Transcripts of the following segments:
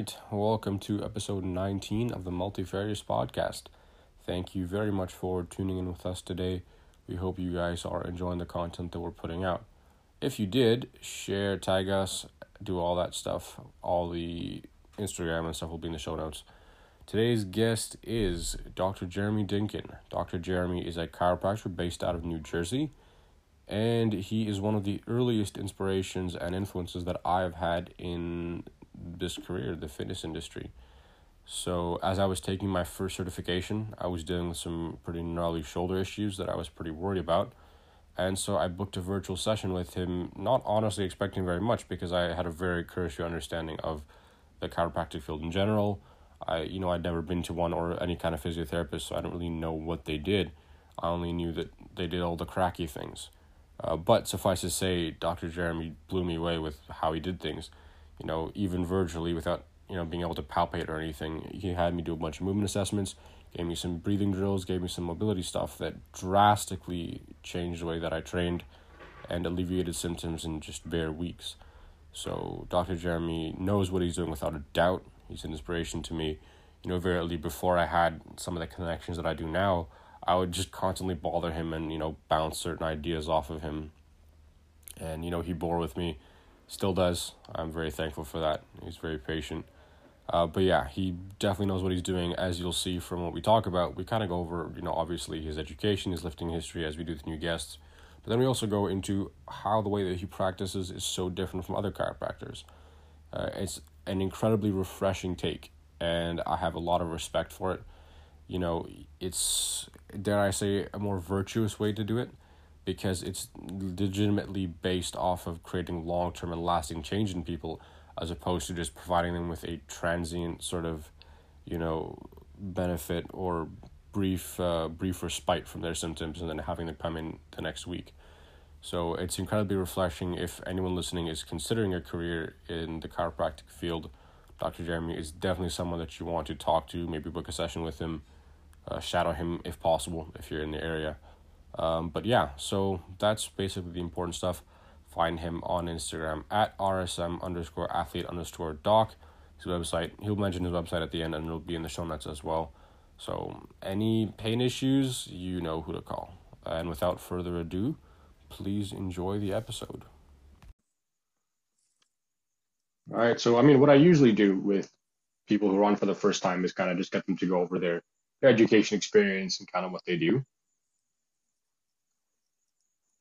right, welcome to episode 19 of the Multifarious podcast. Thank you very much for tuning in with us today. We hope you guys are enjoying the content that we're putting out. If you did, share, tag us, do all that stuff. All the Instagram and stuff will be in the show notes. Today's guest is Dr. Jeremy Dinkin. Dr. Jeremy is a chiropractor based out of New Jersey, and he is one of the earliest inspirations and influences that I've had in this career, the fitness industry. So, as I was taking my first certification, I was dealing with some pretty gnarly shoulder issues that I was pretty worried about. And so I booked a virtual session with him, not honestly expecting very much because I had a very cursory understanding of the chiropractic field in general. I, you know, I'd never been to one or any kind of physiotherapist, so I don't really know what they did. I only knew that they did all the cracky things. Uh, but suffice to say, Dr. Jeremy blew me away with how he did things you know, even virtually without, you know, being able to palpate or anything. He had me do a bunch of movement assessments, gave me some breathing drills, gave me some mobility stuff that drastically changed the way that I trained and alleviated symptoms in just bare weeks. So Dr. Jeremy knows what he's doing without a doubt. He's an inspiration to me. You know, very early before I had some of the connections that I do now, I would just constantly bother him and, you know, bounce certain ideas off of him. And, you know, he bore with me still does. I'm very thankful for that. He's very patient. Uh, but yeah, he definitely knows what he's doing. As you'll see from what we talk about, we kind of go over, you know, obviously his education, his lifting history, as we do with new guests. But then we also go into how the way that he practices is so different from other chiropractors. Uh, it's an incredibly refreshing take, and I have a lot of respect for it. You know, it's dare I say a more virtuous way to do it because it's legitimately based off of creating long term and lasting change in people as opposed to just providing them with a transient sort of you know benefit or brief uh, brief respite from their symptoms and then having them come in the next week. So it's incredibly refreshing if anyone listening is considering a career in the chiropractic field. Dr jeremy is definitely someone that you want to talk to maybe book a session with him uh, shadow him if possible if you're in the area um, but yeah, so that's basically the important stuff. Find him on Instagram at rsm underscore athlete underscore doc. His website, he'll mention his website at the end and it'll be in the show notes as well. So, any pain issues, you know who to call. And without further ado, please enjoy the episode. All right. So, I mean, what I usually do with people who are on for the first time is kind of just get them to go over their, their education experience and kind of what they do.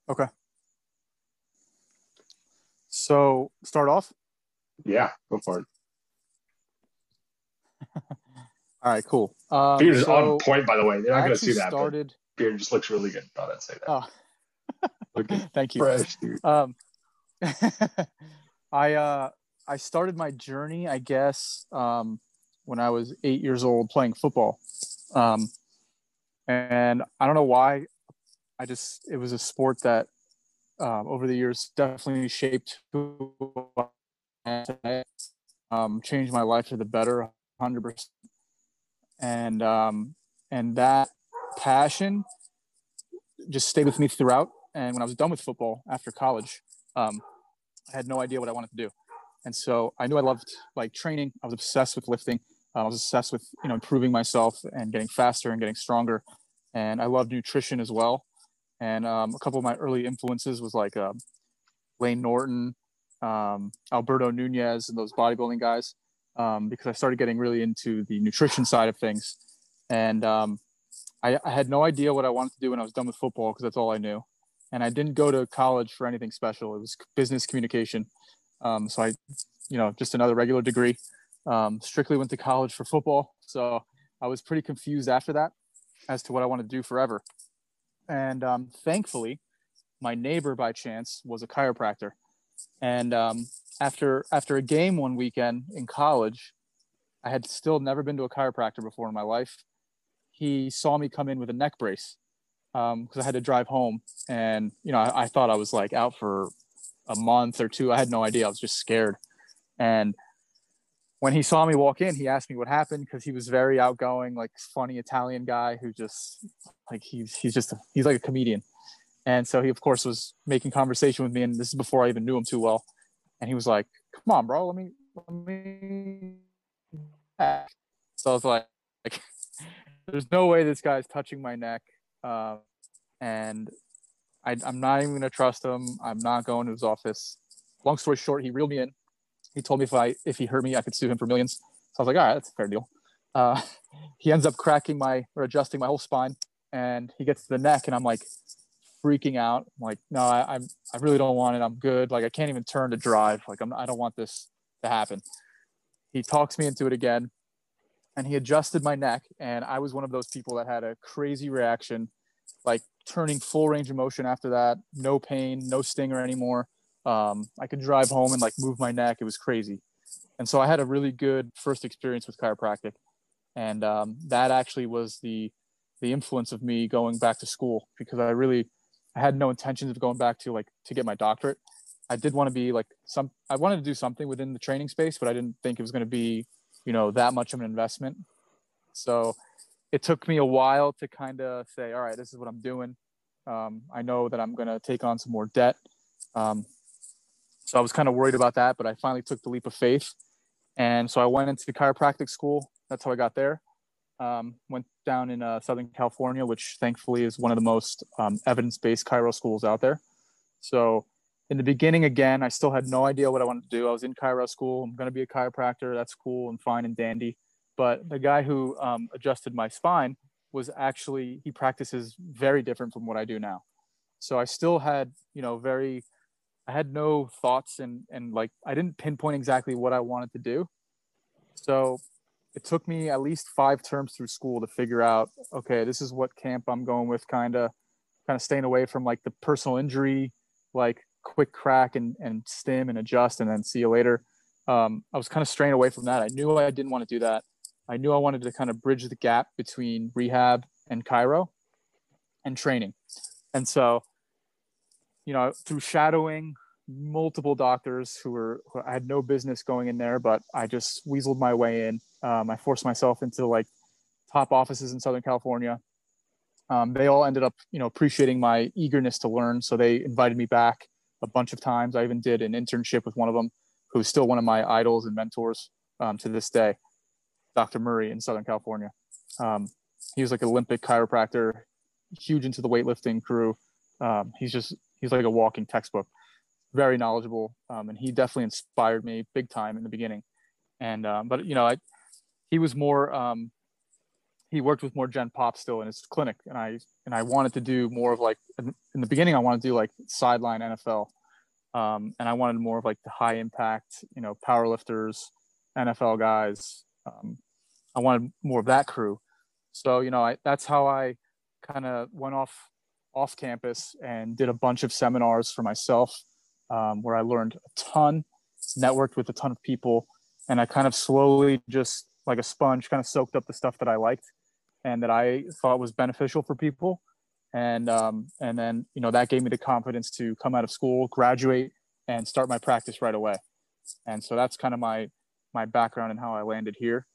Okay. So start off. Yeah, go for it. All right, cool. Um, Beard is so on point, by the way. They're not going to see that. Started... Beard just looks really good. Thought I'd say that. Oh. Thank you. Fresh, um, I uh, I started my journey, I guess, um, when I was eight years old playing football. Um, and I don't know why I just it was a sport that um, over the years definitely shaped who um, changed my life for the better, hundred percent. And um, and that passion just stayed with me throughout. And when I was done with football after college, um, I had no idea what I wanted to do. And so I knew I loved like training. I was obsessed with lifting. I was obsessed with you know improving myself and getting faster and getting stronger. And I loved nutrition as well. And um, a couple of my early influences was like uh, Layne Norton, um, Alberto Nunez, and those bodybuilding guys, um, because I started getting really into the nutrition side of things. And um, I, I, had no idea what I wanted to do when I was done with football because that's all I knew. And I didn't go to college for anything special. It was business communication. Um, so I, you know, just another regular degree. Um, strictly went to college for football. So I was pretty confused after that as to what I want to do forever and um, thankfully, my neighbor by chance was a chiropractor. And um, after after a game one weekend in college, I had still never been to a chiropractor before in my life. He saw me come in with a neck brace because um, I had to drive home, and you know I, I thought I was like out for a month or two. I had no idea. I was just scared, and when he saw me walk in, he asked me what happened because he was very outgoing, like funny Italian guy who just like he's he's just he's like a comedian, and so he of course was making conversation with me, and this is before I even knew him too well, and he was like, "Come on, bro, let me let me So I was like, like there's no way this guy's touching my neck. Uh, and I, I'm not even gonna trust him. I'm not going to his office. Long story short, he reeled me in. He told me if I if he hurt me, I could sue him for millions. So I was like, all right, that's a fair deal. Uh, he ends up cracking my or adjusting my whole spine, and he gets to the neck, and I'm like freaking out. I'm like, no, I, I'm I really don't want it. I'm good. Like I can't even turn to drive. Like I'm I don't want this to happen. He talks me into it again, and he adjusted my neck, and I was one of those people that had a crazy reaction, like turning full range of motion after that. No pain, no stinger anymore. Um, I could drive home and like move my neck. It was crazy. And so I had a really good first experience with chiropractic. And um, that actually was the the influence of me going back to school because I really I had no intentions of going back to like to get my doctorate. I did want to be like some I wanted to do something within the training space, but I didn't think it was going to be, you know, that much of an investment. So it took me a while to kind of say, all right, this is what I'm doing. Um, I know that I'm going to take on some more debt. Um, so I was kind of worried about that, but I finally took the leap of faith. And so I went into chiropractic school. That's how I got there. Um, went down in uh, Southern California, which thankfully is one of the most um, evidence-based chiro schools out there. So in the beginning, again, I still had no idea what I wanted to do. I was in chiro school. I'm going to be a chiropractor. That's cool and fine and dandy. But the guy who um, adjusted my spine was actually he practices very different from what I do now. So I still had, you know, very I had no thoughts and and like I didn't pinpoint exactly what I wanted to do. So it took me at least five terms through school to figure out okay this is what camp i'm going with kind of kind of staying away from like the personal injury like quick crack and and stim and adjust and then see you later. Um, i was kind of straying away from that. I knew i didn't want to do that. I knew i wanted to kind of bridge the gap between rehab and chiro and training. And so you know through shadowing multiple doctors who were who I had no business going in there, but I just weaseled my way in. Um, I forced myself into like top offices in Southern California. Um, they all ended up, you know, appreciating my eagerness to learn, so they invited me back a bunch of times. I even did an internship with one of them, who's still one of my idols and mentors um, to this day, Dr. Murray in Southern California. Um, he was like an Olympic chiropractor, huge into the weightlifting crew. Um, he's just he's like a walking textbook very knowledgeable, um, and he definitely inspired me big time in the beginning. And um, but you know, I he was more um, he worked with more Gen Pop still in his clinic, and I and I wanted to do more of like in the beginning I wanted to do like sideline NFL, um, and I wanted more of like the high impact, you know, power lifters, NFL guys. Um, I wanted more of that crew. So you know, I, that's how I kind of went off off campus and did a bunch of seminars for myself um, where I learned a ton, networked with a ton of people, and I kind of slowly just like a sponge kind of soaked up the stuff that I liked and that I thought was beneficial for people. And um, and then you know that gave me the confidence to come out of school, graduate, and start my practice right away. And so that's kind of my my background and how I landed here.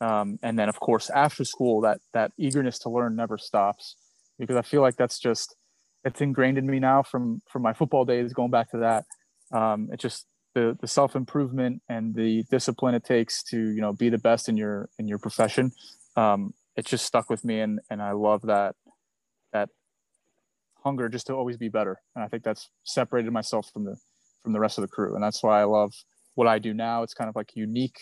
Um, and then of course after school, that that eagerness to learn never stops because I feel like that's just it's ingrained in me now from from my football days going back to that. Um, it's just the the self improvement and the discipline it takes to you know be the best in your in your profession. Um, it just stuck with me and and I love that that hunger just to always be better. And I think that's separated myself from the from the rest of the crew. And that's why I love what I do now. It's kind of like unique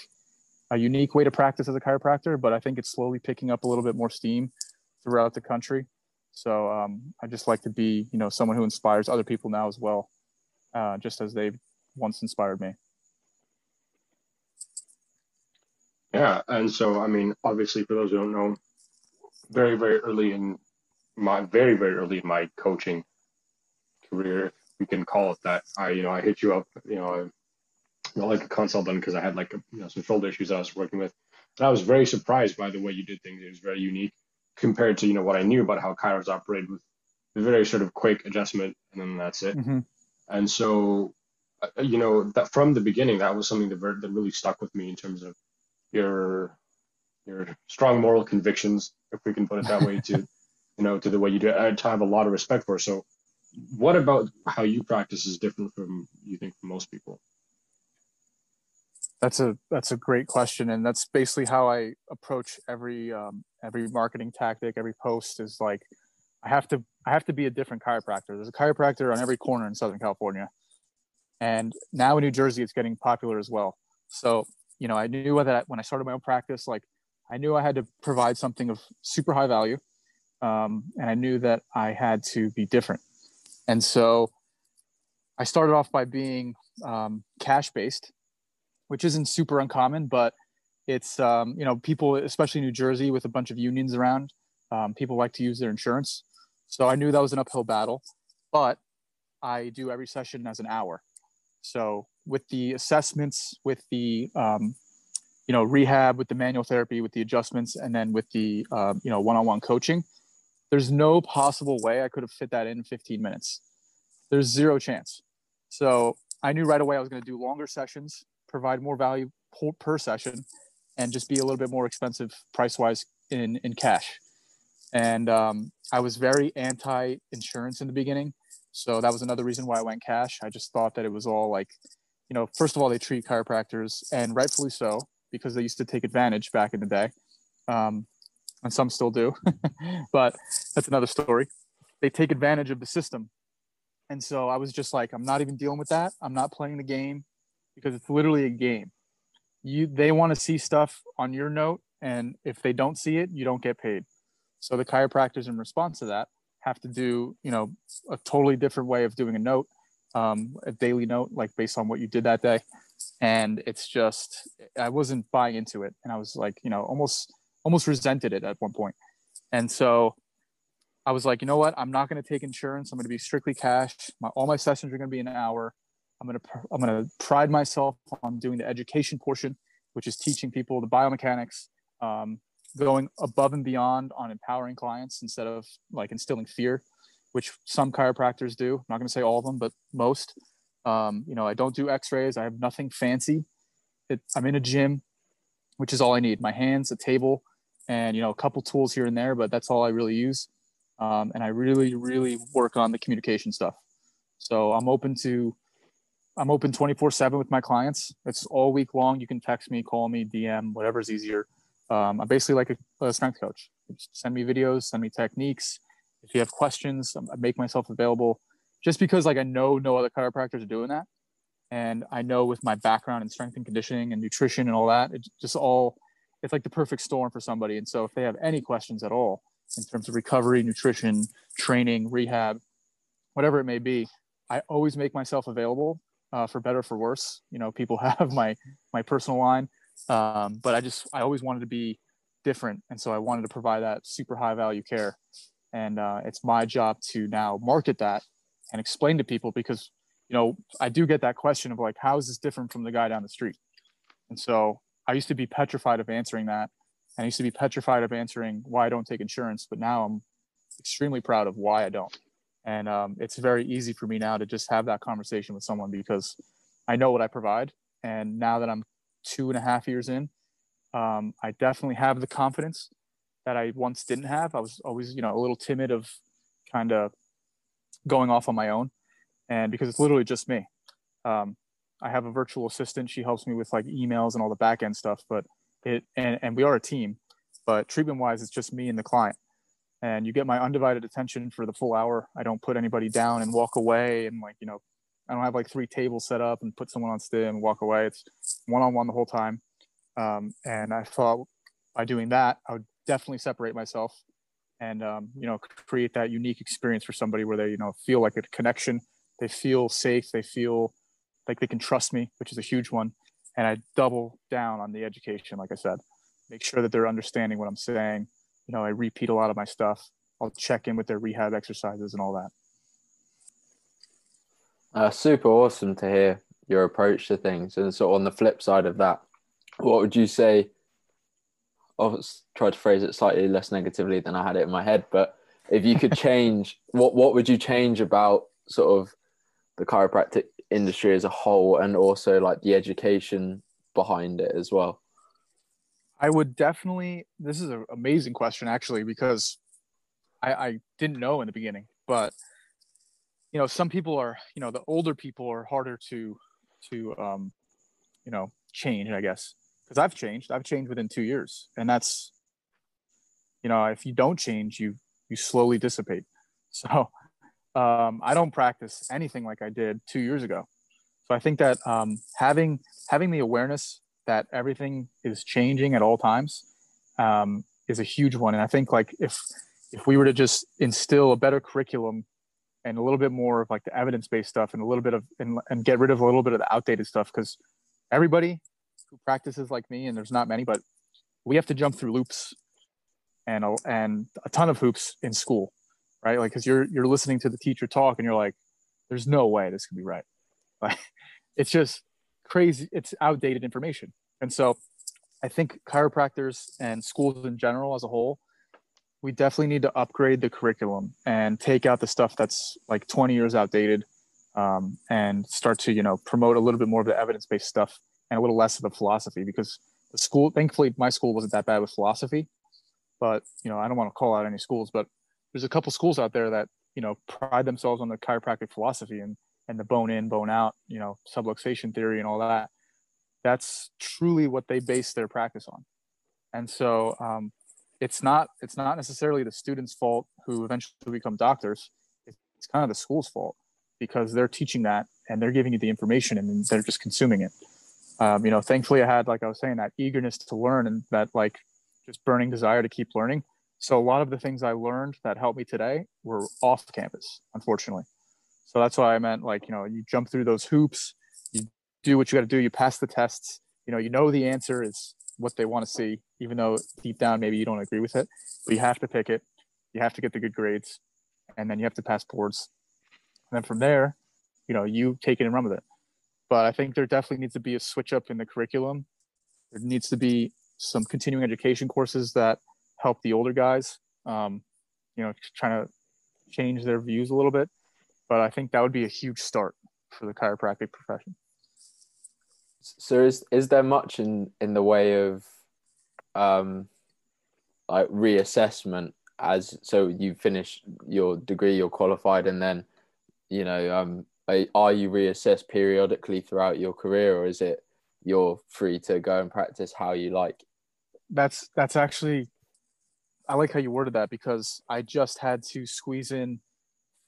a unique way to practice as a chiropractor but I think it's slowly picking up a little bit more steam throughout the country so um, I just like to be, you know, someone who inspires other people now as well, uh, just as they've once inspired me. Yeah, and so I mean, obviously, for those who don't know, very very early in my very very early in my coaching career, we can call it that. I you know I hit you up, you know, not like a consult consultant because I had like a, you know some shoulder issues I was working with, and I was very surprised by the way you did things. It was very unique compared to you know what I knew about how chiros operate with very sort of quick adjustment and then that's it. Mm-hmm. And so uh, you know that from the beginning that was something that, that really stuck with me in terms of your your strong moral convictions, if we can put it that way, to you know to the way you do it. I have a lot of respect for. So, what about how you practice is different from you think from most people? That's a that's a great question, and that's basically how I approach every um, every marketing tactic, every post is like I have to I have to be a different chiropractor. There's a chiropractor on every corner in Southern California, and now in New Jersey, it's getting popular as well. So you know, I knew that when I started my own practice, like I knew I had to provide something of super high value, um, and I knew that I had to be different. And so I started off by being um, cash based, which isn't super uncommon, but it's um, you know people, especially New Jersey, with a bunch of unions around, um, people like to use their insurance. So I knew that was an uphill battle, but I do every session as an hour. So with the assessments, with the um, you know rehab, with the manual therapy, with the adjustments, and then with the um, you know one-on-one coaching, there's no possible way I could have fit that in 15 minutes. There's zero chance. So I knew right away I was going to do longer sessions, provide more value per session, and just be a little bit more expensive price wise in in cash. And um, I was very anti insurance in the beginning, so that was another reason why I went cash. I just thought that it was all like, you know, first of all they treat chiropractors, and rightfully so because they used to take advantage back in the day, um, and some still do, but that's another story. They take advantage of the system and so I was just like, I'm not even dealing with that. I'm not playing the game because it's literally a game. You they want to see stuff on your note, and if they don't see it, you don't get paid. So the chiropractors, in response to that, have to do you know a totally different way of doing a note, um, a daily note, like based on what you did that day. And it's just I wasn't buying into it, and I was like, you know, almost almost resented it at one point. And so I was like, you know what? I'm not going to take insurance. I'm going to be strictly cash. My, all my sessions are going to be an hour. I'm going to I'm going to pride myself on doing the education portion, which is teaching people the biomechanics, um, going above and beyond on empowering clients instead of like instilling fear, which some chiropractors do. I'm not going to say all of them, but most. Um, you know, I don't do X-rays. I have nothing fancy. It, I'm in a gym, which is all I need: my hands, a table, and you know, a couple tools here and there. But that's all I really use um, and I really, really work on the communication stuff. So I'm open to, I'm open 24 seven with my clients. It's all week long. You can text me, call me, DM, whatever's easier. Um, I'm basically like a, a strength coach. Just send me videos, send me techniques. If you have questions, I make myself available just because like I know no other chiropractors are doing that. And I know with my background in strength and conditioning and nutrition and all that, it's just all, it's like the perfect storm for somebody. And so if they have any questions at all, in terms of recovery, nutrition, training, rehab, whatever it may be. I always make myself available uh, for better for worse. You know, people have my my personal line, um, but I just I always wanted to be different, and so I wanted to provide that super high value care. And uh, it's my job to now market that and explain to people because you know I do get that question of like how is this different from the guy down the street, and so I used to be petrified of answering that and I used to be petrified of answering why I don't take insurance, but now I'm extremely proud of why I don't. And um, it's very easy for me now to just have that conversation with someone because I know what I provide. And now that I'm two and a half years in, um, I definitely have the confidence that I once didn't have. I was always, you know, a little timid of kind of going off on my own. And because it's literally just me. Um, I have a virtual assistant. She helps me with like emails and all the back end stuff, but it and, and we are a team but treatment wise it's just me and the client and you get my undivided attention for the full hour. I don't put anybody down and walk away and like you know i don't have like three tables set up and put someone on stim and walk away. It's one-on-one the whole time. Um, and i thought by doing that i would definitely separate myself and um, you know create that unique experience for somebody where they you know feel like a connection. They feel safe. They feel like they can trust me which is a huge one. And I double down on the education. Like I said, make sure that they're understanding what I'm saying. You know, I repeat a lot of my stuff. I'll check in with their rehab exercises and all that. Uh, super awesome to hear your approach to things. And so, on the flip side of that, what would you say? I'll try to phrase it slightly less negatively than I had it in my head. But if you could change, what what would you change about sort of the chiropractic industry as a whole and also like the education behind it as well? I would definitely. This is an amazing question, actually, because I, I didn't know in the beginning, but you know, some people are, you know, the older people are harder to, to, um, you know, change, I guess, because I've changed. I've changed within two years, and that's, you know, if you don't change, you you slowly dissipate. So um, I don't practice anything like I did two years ago. So I think that um, having having the awareness that everything is changing at all times um, is a huge one. And I think like if if we were to just instill a better curriculum and a little bit more of like the evidence based stuff and a little bit of and, and get rid of a little bit of the outdated stuff because everybody who practices like me and there's not many but we have to jump through loops and a, and a ton of hoops in school right like because you're you're listening to the teacher talk and you're like there's no way this could be right like it's just crazy it's outdated information. And so i think chiropractors and schools in general as a whole we definitely need to upgrade the curriculum and take out the stuff that's like 20 years outdated um, and start to you know promote a little bit more of the evidence-based stuff and a little less of the philosophy because the school thankfully my school wasn't that bad with philosophy but you know i don't want to call out any schools but there's a couple schools out there that you know pride themselves on the chiropractic philosophy and and the bone in bone out you know subluxation theory and all that that's truly what they base their practice on. And so um, it's not it's not necessarily the students fault who eventually become doctors. It's kind of the school's fault because they're teaching that and they're giving you the information and they're just consuming it. Um, you know thankfully i had like i was saying that eagerness to learn and that like just burning desire to keep learning. So a lot of the things i learned that helped me today were off campus unfortunately so that's why i meant like you know you jump through those hoops you do what you got to do you pass the tests you know you know the answer is what they want to see even though deep down maybe you don't agree with it but you have to pick it you have to get the good grades and then you have to pass boards. And then from there you know you take it and run with it. But i think there definitely needs to be a switch up in the curriculum. There needs to be some continuing education courses that help the older guys um, you know trying to change their views a little bit but i think that would be a huge start for the chiropractic profession. So is is there much in in the way of um like reassessment as so you finish your degree you're qualified and then you know um are you reassessed periodically throughout your career or is it you're free to go and practice how you like? That's that's actually i like how you worded that because i just had to squeeze in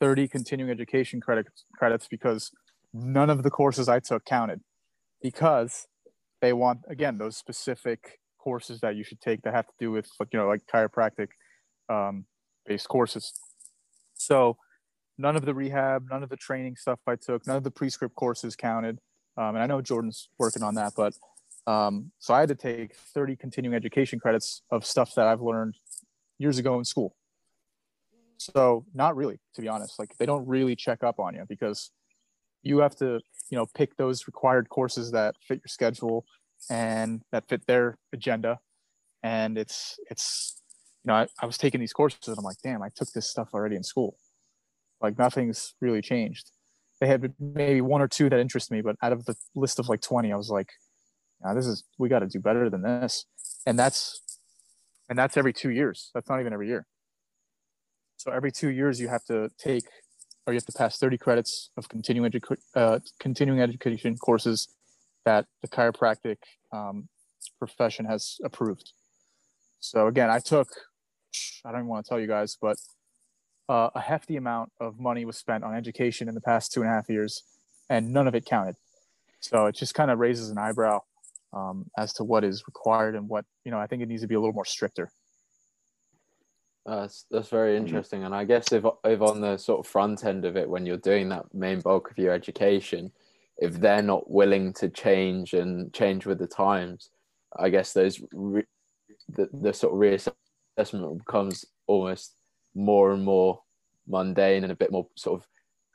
30 continuing education credits credits because none of the courses i took counted because they want again those specific courses that you should take that have to do with like you know like chiropractic um, based courses. So none of the rehab none of the training stuff i took none of the prescript courses counted. Um, and i know jordan's working on that but um, so i had to take 30 continuing education credits of stuff that i've learned years ago in school so not really to be honest. Like they don't really check up on you because you have to you know pick those required courses that fit your schedule and that fit their agenda. And it's it's you know I, I was taking these courses and i'm like damn i took this stuff already in school. Like nothing's really changed. They had maybe one or two that interest me but out of the list of like 20 i was like this is we got to do better than this. And that's and that's every two years. That's not even every year so every two years you have to take or you have to pass 30 credits of continuing, edu- uh, continuing education courses that the chiropractic um, profession has approved. So again, I took, I don't even want to tell you guys, but uh, a hefty amount of money was spent on education in the past two and a half years, and none of it counted. So it just kind of raises an eyebrow um, as to what is required and what you know. I think it needs to be a little more stricter. That's that's very mm-hmm. interesting, and I guess if if on the sort of front end of it, when you're doing that main bulk of your education, if they're not willing to change and change with the times, I guess those re- the the sort of reassessment becomes almost more and more mundane and a bit more sort of,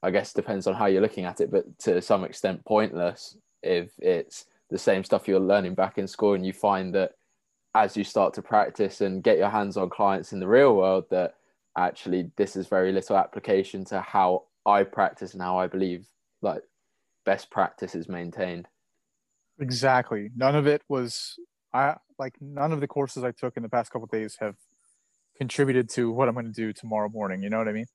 I guess depends on how you're looking at it, but to some extent pointless if it's the same stuff you're learning back in school and you find that as you start to practice and get your hands on clients in the real world that actually this is very little application to how I practice and how I believe like best practice is maintained. Exactly. None of it was I like none of the courses I took in the past couple days have contributed to what I'm going to do tomorrow morning, you know what I mean?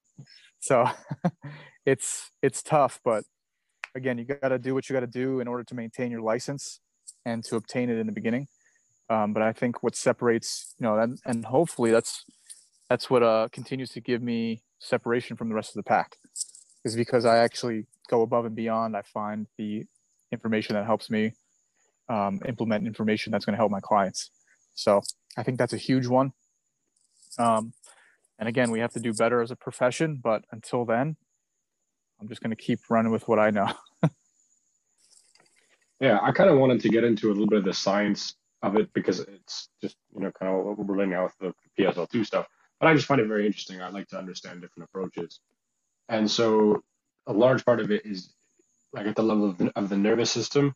So it's it's tough, but again, you got to do what you got to do in order to maintain your license and to obtain it in the beginning. Um, but I think what separates, you know, and, and hopefully that's that's what uh, continues to give me separation from the rest of the pack, is because I actually go above and beyond. I find the information that helps me um, implement information that's going to help my clients. So I think that's a huge one. Um, and again, we have to do better as a profession, but until then, I'm just going to keep running with what I know. yeah, I kind of wanted to get into a little bit of the science of it because it's just you know kind of what we're learning out with the PSL2 stuff. But I just find it very interesting. I like to understand different approaches, and so a large part of it is like at the level of the, of the nervous system,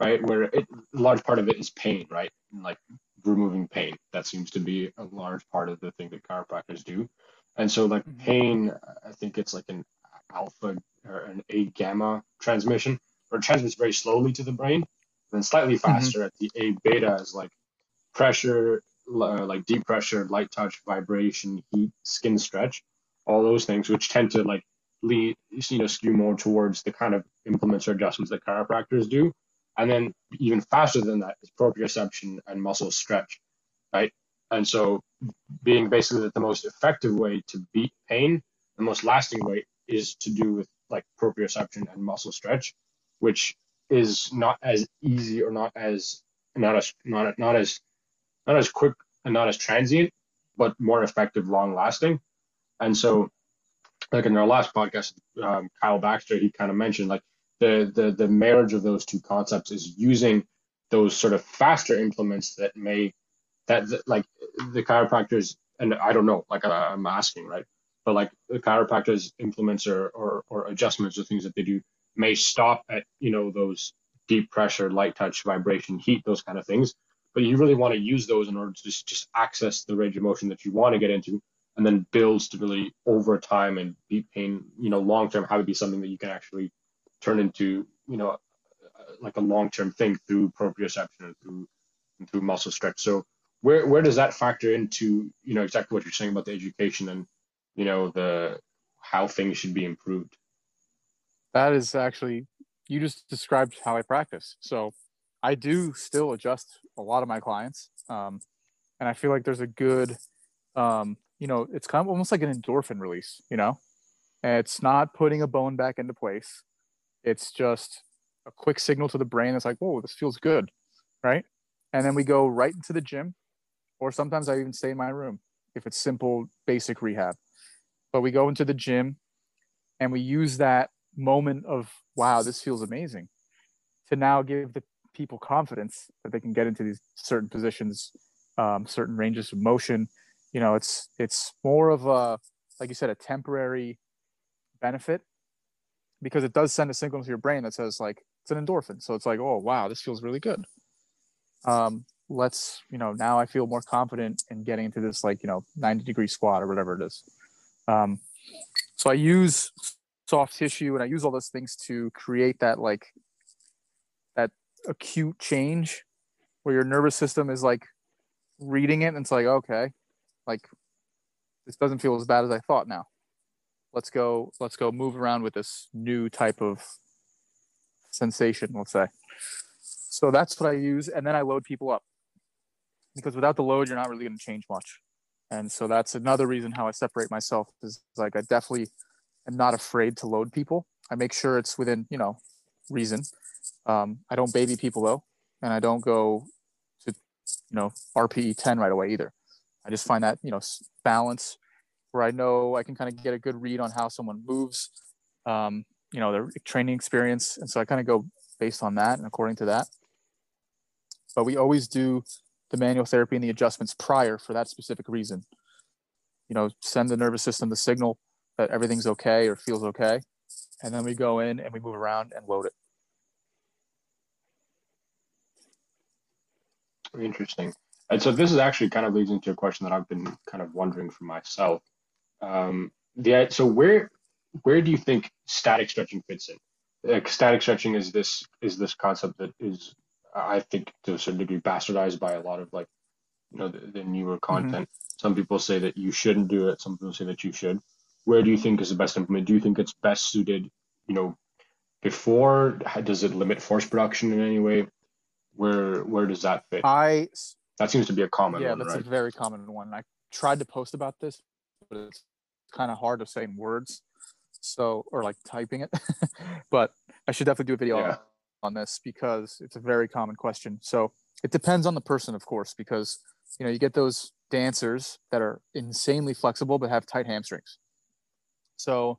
right? Where it, a large part of it is pain, right? Like removing pain. That seems to be a large part of the thing that chiropractors do. And so like mm-hmm. pain, I think it's like an alpha or an A gamma transmission, or it transmits very slowly to the brain, then slightly mm-hmm. faster mm-hmm. at the A beta is like pressure, uh, like deep pressure, light touch, vibration, heat, skin stretch, all those things, which tend to like lead, you know, skew more towards the kind of implements or adjustments that chiropractors do. And then even faster than that is proprioception and muscle stretch, right? And so being basically that the most effective way to beat pain, the most lasting way is to do with like proprioception and muscle stretch, which is not as easy or not as not as not not as not as quick and not as transient, but more effective, long lasting. And so, like in our last podcast, um, Kyle Baxter, he kind of mentioned like the the the marriage of those two concepts is using those sort of faster implements that may that, like the chiropractors and I don't know like I, I'm asking right but like the chiropractors implements or, or or adjustments or things that they do may stop at you know those deep pressure light touch vibration heat those kind of things but you really want to use those in order to just, just access the range of motion that you want to get into and then build stability over time and beat pain you know long term have it be something that you can actually turn into you know like a long term thing through proprioception and through and through muscle stretch. So where where does that factor into you know exactly what you're saying about the education and you know the how things should be improved? That is actually you just described how I practice. So I do still adjust a lot of my clients, um, and I feel like there's a good, um, you know, it's kind of almost like an endorphin release. You know, and it's not putting a bone back into place. It's just a quick signal to the brain that's like, whoa, this feels good. Right. And then we go right into the gym, or sometimes I even stay in my room if it's simple, basic rehab. But we go into the gym and we use that moment of, wow, this feels amazing to now give the people confidence that they can get into these certain positions, um, certain ranges of motion. You know, it's it's more of a, like you said, a temporary benefit because it does send a signal to your brain that says like it's an endorphin. So it's like, oh wow, this feels really good. Um, let's you know now I feel more confident in getting into this like you know 90 degree squat or whatever it is. Um, so I use soft tissue and I use all those things to create that like that acute change where your nervous system is like reading it and it's like okay like this doesn't feel as bad as I thought now. Let's go let's go move around with this new type of sensation let's say. So that's what i use and then i load people up. Because without the load you're not really going to change much. And so that's another reason how i separate myself is like i definitely am not afraid to load people i make sure it's within you know reason um, i don't baby people though and i don't go to you know rpe 10 right away either i just find that you know balance where I know I can kind of get a good read on how someone moves, um, you know, their training experience. And so I kind of go based on that and according to that. But we always do the manual therapy and the adjustments prior for that specific reason. You know, send the nervous system the signal that everything's okay or feels okay. And then we go in and we move around and load it. Interesting. And so this is actually kind of leads into a question that I've been kind of wondering for myself. Um, the so where where do you think static stretching fits in? Like static stretching is this is this concept that is I think to a certain degree bastardized by a lot of like you know the, the newer mm-hmm. content. Mm-hmm. Some people say that you shouldn't do it. Some people say that you should. Where do you think is the best implement? Do you think it's best suited? You know, before does it limit force production in any way? Where where does that fit? I that seems to be a common yeah, one, that's right? a very common one. I tried to post about this, but it's kind of hard to say in words. So or like typing it, but I should definitely do a video Yeah. on this because it's a very common question. So it depends on the person, of course, because you know you get those dancers that are insanely flexible but have tight hamstrings. So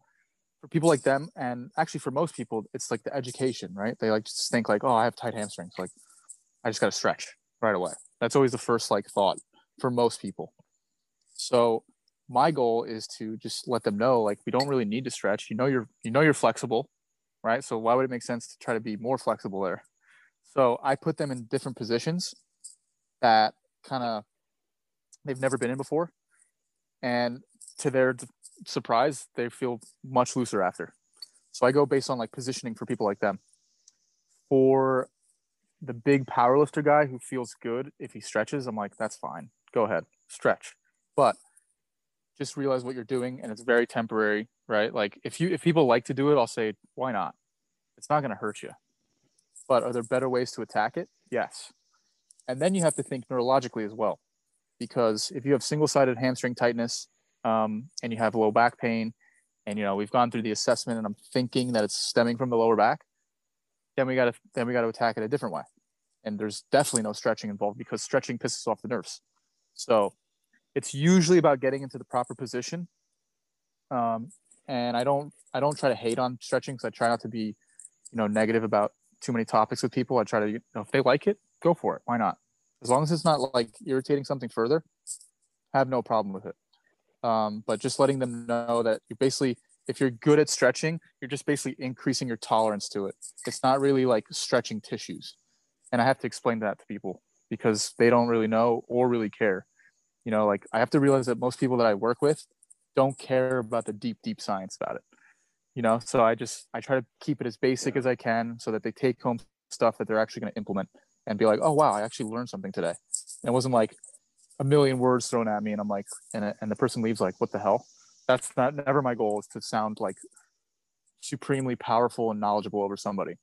for people like them, and actually for most people, it's like the education, right? They like just think like, oh, I have tight hamstrings, like I just got to stretch right away. That's always the first like thought for most people. So my goal is to just let them know like we don't really need to stretch. You know you're you know you're flexible, right? So why would it make sense to try to be more flexible there? So I put them in different positions that kind of they've never been in before. And to their surprise, they feel much looser after. So I go based on like positioning for people like them. For the big powerlifter guy who feels good if he stretches, I'm like, that's fine. Go ahead, stretch. But just realize what you're doing and it's very temporary, right? Like if you if people like to do it, I'll say, why not? It's not gonna hurt you. But are there better ways to attack it? Yes. And then you have to think neurologically as well. Because if you have single-sided hamstring tightness um, and you have low back pain, and you know we've gone through the assessment and I'm thinking that it's stemming from the lower back, then we got to then we got to attack it a different way. And there's definitely no stretching involved because stretching pisses off the nerves. So it's usually about getting into the proper position. Um, and I don't I don't try to hate on stretching because I try not to be, you know, negative about too many topics with people. I try to you know, if they like it, go for it. Why not? As long as it's not like irritating something further, have no problem with it. Um, but just letting them know that you basically if you're good at stretching, you're just basically increasing your tolerance to it. It's not really like stretching tissues. And I have to explain that to people because they don't really know or really care. You know, like I have to realize that most people that I work with don't care about the deep, deep science about it. You know, so I just I try to keep it as basic as I can so that they take home stuff that they're actually going to implement and be like, oh wow, I actually learned something today. And it wasn't like a million words thrown at me and I'm like, and and the person leaves like, what the hell? That's not never my goal is to sound like supremely powerful and knowledgeable over somebody.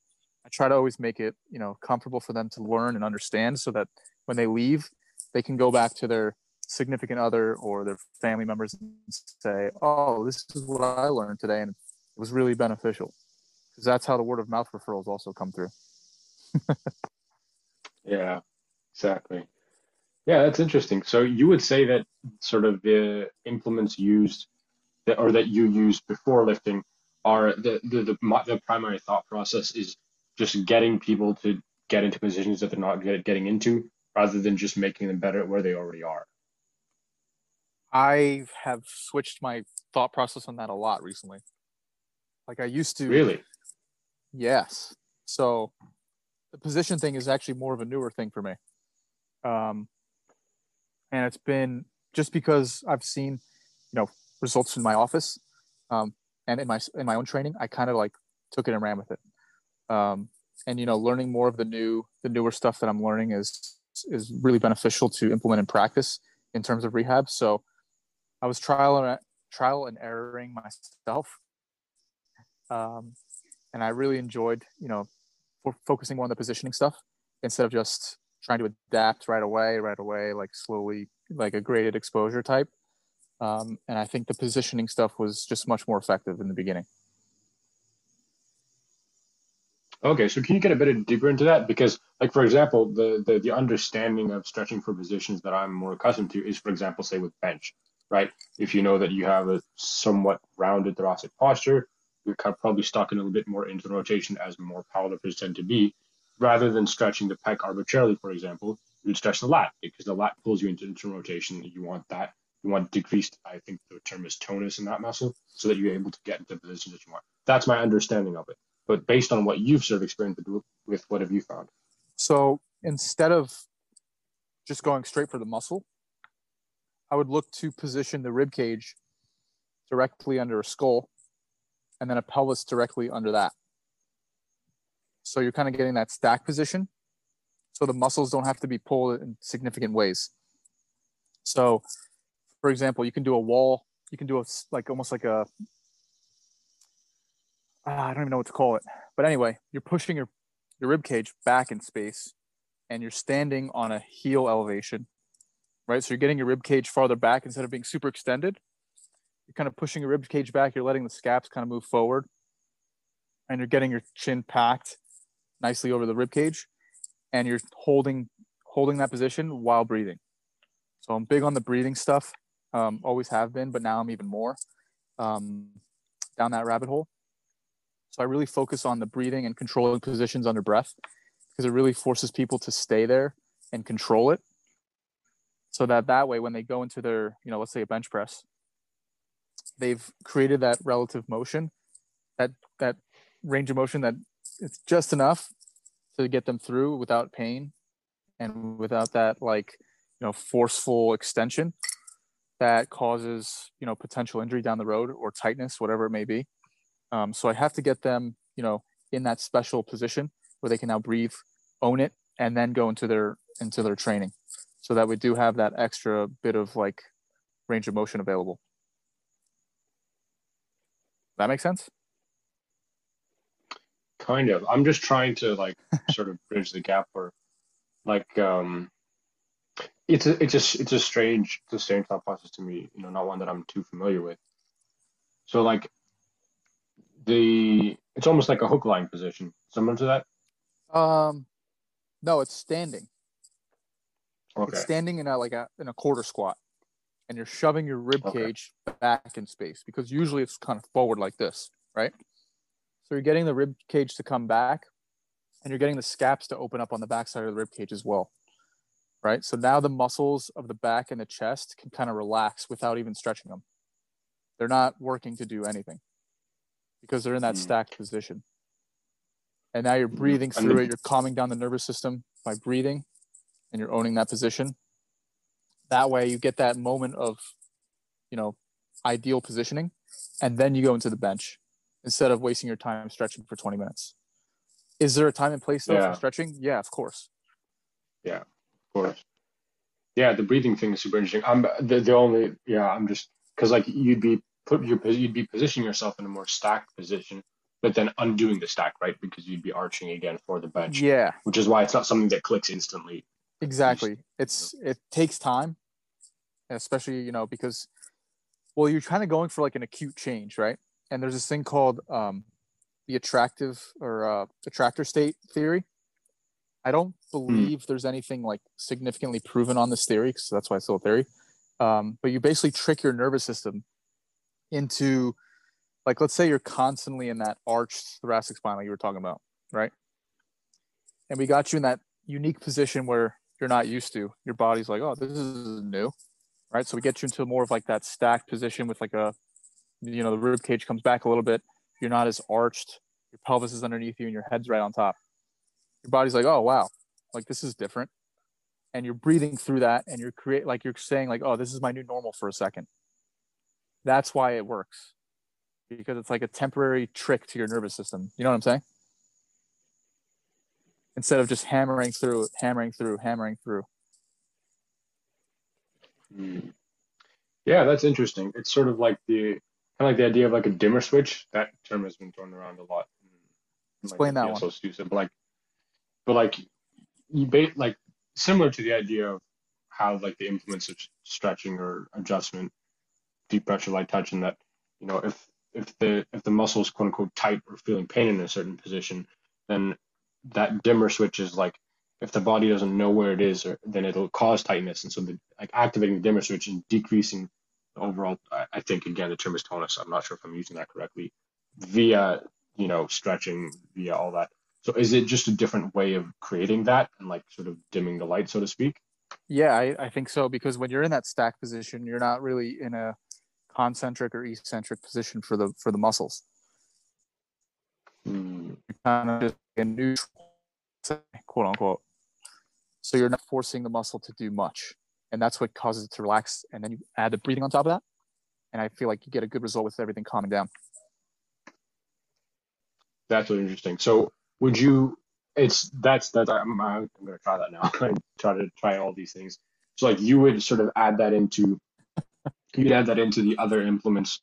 I try to always make it, you know, comfortable for them to learn and understand so that when they leave, they can go back to their significant other or their family members and say, "Oh, this is what I learned today and it was really beneficial." Because that's how the word of mouth referrals also come through. Yeah, exactly. Yeah, that's interesting. So you would say that sort of the implements used that or that you use before lifting are the the the, the primary thought process is just getting people to get into positions that they're not get, getting into rather than just making them better at where they already are. I have switched my thought process on that a lot recently. Like I used to Really? Yes. So the position thing is actually more of a newer thing for me. Um, and it's been just because I've seen, you know, results in my office, um, and in my in my own training, I kind of like took it and ran with it. Um, and you know, learning more of the new the newer stuff that I'm learning is is really beneficial to implement in practice in terms of rehab. So I was trial and trial and erroring myself. Um, and I really enjoyed, you know, fo- focusing more on the positioning stuff instead of just trying to adapt right away, right away, like slowly, like a graded exposure type. Um, and I think the positioning stuff was just much more effective in the beginning. Okay, so can you get a bit deeper into that? Because, like for example, the, the the understanding of stretching for positions that I'm more accustomed to is, for example, say with bench, right? If you know that you have a somewhat rounded thoracic posture, you're kind of probably stuck in a little bit more into the rotation as more powerlifters tend to be, rather than stretching the pec arbitrarily, for example, you'd stretch the lat because the lat pulls you into, internal rotation. You want that. You want decreased, I think the term is tonus in that muscle, so that you're able to get into the positions that you want. That's my understanding of it. But based on what you've sort of experienced with what have you found? So instead of just going straight for the muscle, I would look to position the rib cage directly under a skull and then a pelvis directly under that. So you're kind of getting that stack position. So the muscles don't have to be pulled in significant ways. So, for example, you can do a wall, you can do a like almost like a, ah, I don't even know what to call it. But anyway, you're pushing your, your rib cage back in space and you're standing on a heel elevation, right? So you're getting your rib cage farther back instead of being super extended. You're kind of pushing your rib cage back. You're letting the scaps kind of move forward, and you're getting your chin packed nicely over the rib cage, and you're holding holding that position while breathing. So I'm big on the breathing stuff. Um, always have been, but now I'm even more um, down that rabbit hole. So I really focus on the breathing and controlling positions under breath because it really forces people to stay there and control it. So that that way, when they go into their, you know, let's say a bench press, they've created that relative motion, that that range of motion that it's just enough to get them through without pain and without that like you know forceful extension that causes you know potential injury down the road or tightness whatever it may be. Um, so i have to get them you know in that special position where they can now breathe own it and then go into their into their training. So that we do have that extra bit of like range of motion available. That makes sense kind of. I'm just trying to like sort of bridge the gap where like um it's a it's a it's a strange it's a strange thought process to me you know not one that i'm too familiar with. So like the it's almost like a hook lying position. Similar to that? Um no it's standing. Okay. it's standing in a like a in a quarter squat and you're shoving your rib Okay. cage back in space because usually it's kind of forward like this right so you're getting the rib cage to come back and you're getting the scaps to open up on the backside of the rib cage as well right? So now the muscles of the back and the chest can kind of relax without even stretching them. They're not working to do anything because they're in that Hmm. stacked position. And now you're breathing through it. You're calming down the nervous system by breathing and you're owning that position. That way you get that moment of you know ideal positioning and then you go into the bench instead of wasting your time stretching for 20 minutes. Is there a time and place though Yeah. for stretching? Yeah of course. Yeah, of course. Yeah the breathing thing is super interesting. I'm the, the only yeah i'm just because like you'd be put your you'd be positioning yourself in a more stacked position but then undoing the stack right? Because you'd be arching again for the bench yeah. which is why it's not something that clicks instantly. Exactly. It's it takes time especially you know because well you're kind of going for like an acute change right and there's this thing called um the attractive or uh attractor state theory i don't believe there's anything like significantly proven on this theory so that's why it's still a theory um but you basically trick your nervous system into like let's say you're constantly in that arched thoracic spine like you were talking about right and we got you in that unique position where you're not used to. Your body's like, oh, this is new, right? So we get you into more of like that stacked position with like a, you know, the rib cage comes back a little bit. You're not as arched. Your pelvis is underneath you, and your head's right on top. Your body's like, oh wow, like this is different, and you're breathing through that, and you're create like you're saying like, oh, this is my new normal for a second. That's why it works, because it's like a temporary trick to your nervous system. You know what I'm saying? instead of just hammering through, hammering through, hammering through. Mm. Yeah, that's interesting. It's sort of like the of like the idea of like a dimmer switch. That term has been thrown around a lot. in- in, like, Explain that one. PSO students, But like, but like, you ba- like similar to the idea of how like the implements of stretching or adjustment, deep pressure, light touch, and that you know if if the if the muscle's quote unquote tight or feeling pain in a certain position, then that dimmer switch is like if the body doesn't know where it is, or, then it'll cause tightness. And so, the, like activating the dimmer switch and decreasing overall, I, I think again the term is tonus. I'm not sure if I'm using that correctly, via you know stretching, via all that. So, is it just a different way of creating that and like sort of dimming the light, so to speak? Yeah, I, I think so because when you're in that stack position, you're not really in a concentric or eccentric position for the for the muscles. Hmm. You're kind of just a neutral, quote unquote. So you're not forcing the muscle to do much, and that's what causes it to relax. And then you add the breathing on top of that, and I feel like you get a good result with everything calming down. That's really interesting. So, would you? It's that's that's I'm, I'm gonna try that now. and try to try all these things. So, like, you would sort of add that into, you'd add that into the other implements,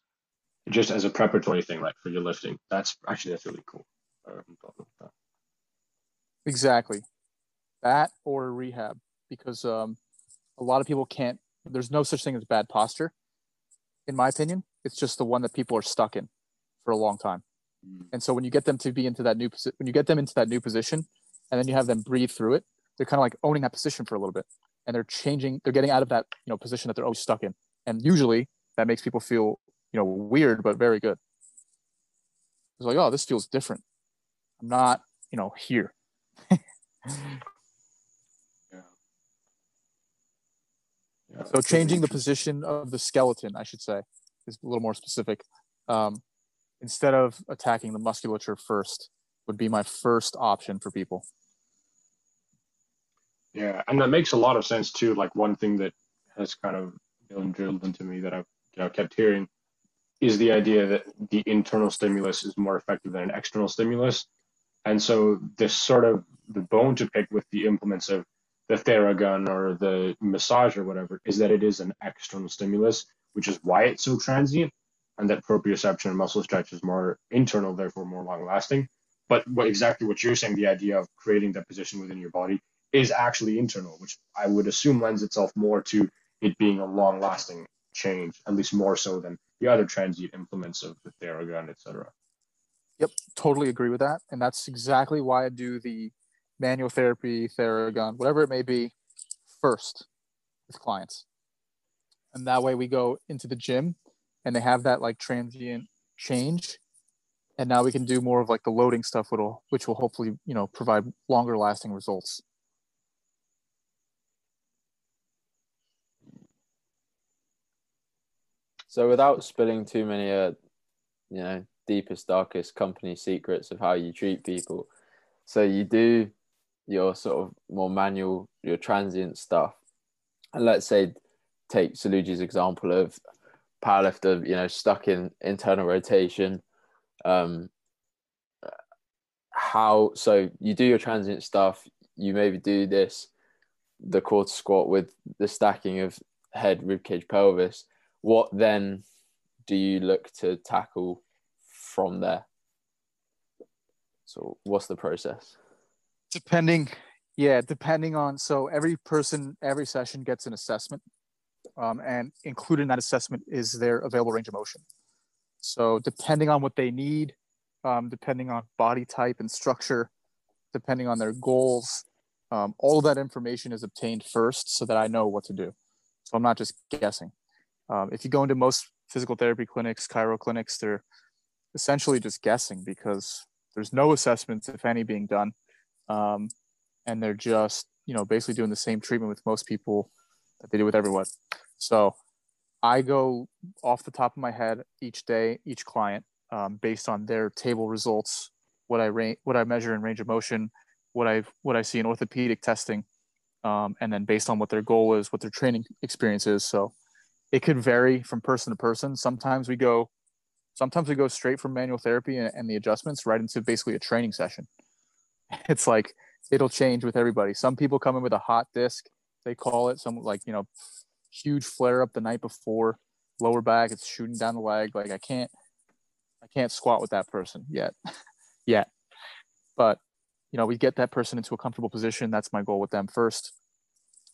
just as a preparatory thing, like for your lifting. That's actually that's really cool. I'm talking about that. Exactly. that or rehab because um, a lot of people can't. There's no such thing as bad posture, in my opinion. It's just the one that people are stuck in for a long time. Mm. And so when you get them to be into that new position, when you get them into that new position, and then you have them breathe through it, they're kind of like owning that position for a little bit, and they're changing. They're getting out of that you know position that they're always stuck in, and usually that makes people feel you know weird but very good. It's like, oh, this feels different. I'm not you know here. Yeah. Yeah. So changing the position of the skeleton, I should say, is a little more specific. Um, instead of attacking the musculature first, would be my first option for people. Yeah, and that makes a lot of sense too. Like one thing that has kind of been drilled into me that I've you know kept hearing is the idea that the internal stimulus is more effective than an external stimulus. And so this sort of the bone to pick with the implements of the Theragun or the massage or whatever is that it is an external stimulus, which is why it's so transient, and that proprioception and muscle stretch is more internal, therefore more long lasting. But what exactly what you're saying, the idea of creating that position within your body is actually internal, which I would assume lends itself more to it being a long lasting change, at least more so than the other transient implements of the Theragun, etc. Yep, totally agree with that. And that's exactly why I do the manual therapy, Theragun, whatever it may be, first with clients. And that way we go into the gym and they have that like transient change. And now we can do more of like the loading stuff, will, which will hopefully, you know, provide longer lasting results. So without spilling too many, uh, you know, deepest, darkest company secrets of how you treat people, so you do your sort of more manual, your transient stuff, and let's say take Saluja's example of powerlifter, you know, stuck in internal rotation. Um, how so you do your transient stuff, you maybe do this, the quarter squat with the stacking of head, ribcage, pelvis what then do you look to tackle from there? So, what's the process? Depending, yeah, depending on so every person, every session gets an assessment, um, and included in that assessment is their available range of motion. So, depending on what they need, um, depending on body type and structure, depending on their goals, um, all of that information is obtained first so that I know what to do. So, I'm not just guessing. Um, if you go into most physical therapy clinics, chiro clinics, they're essentially just guessing because there's no assessments, if any, being done. Um, and they're just, you know, basically doing the same treatment with most people that they do with everyone. So I go off the top of my head each day, each client, um, based on their table results, what I what I measure in range of motion, what I what I see in orthopedic testing, um, and then based on what their goal is, what their training experience is. So it could vary from person to person. Sometimes we go, sometimes we go straight from manual therapy and, and the adjustments right into basically a training session. It's like it'll change with everybody. Some people come in with a hot disc, they call it. Some like you know, huge flare up the night before, lower back, it's shooting down the leg. Like I can't, I can't squat with that person yet, yet. But you know, we get that person into a comfortable position. That's my goal with them first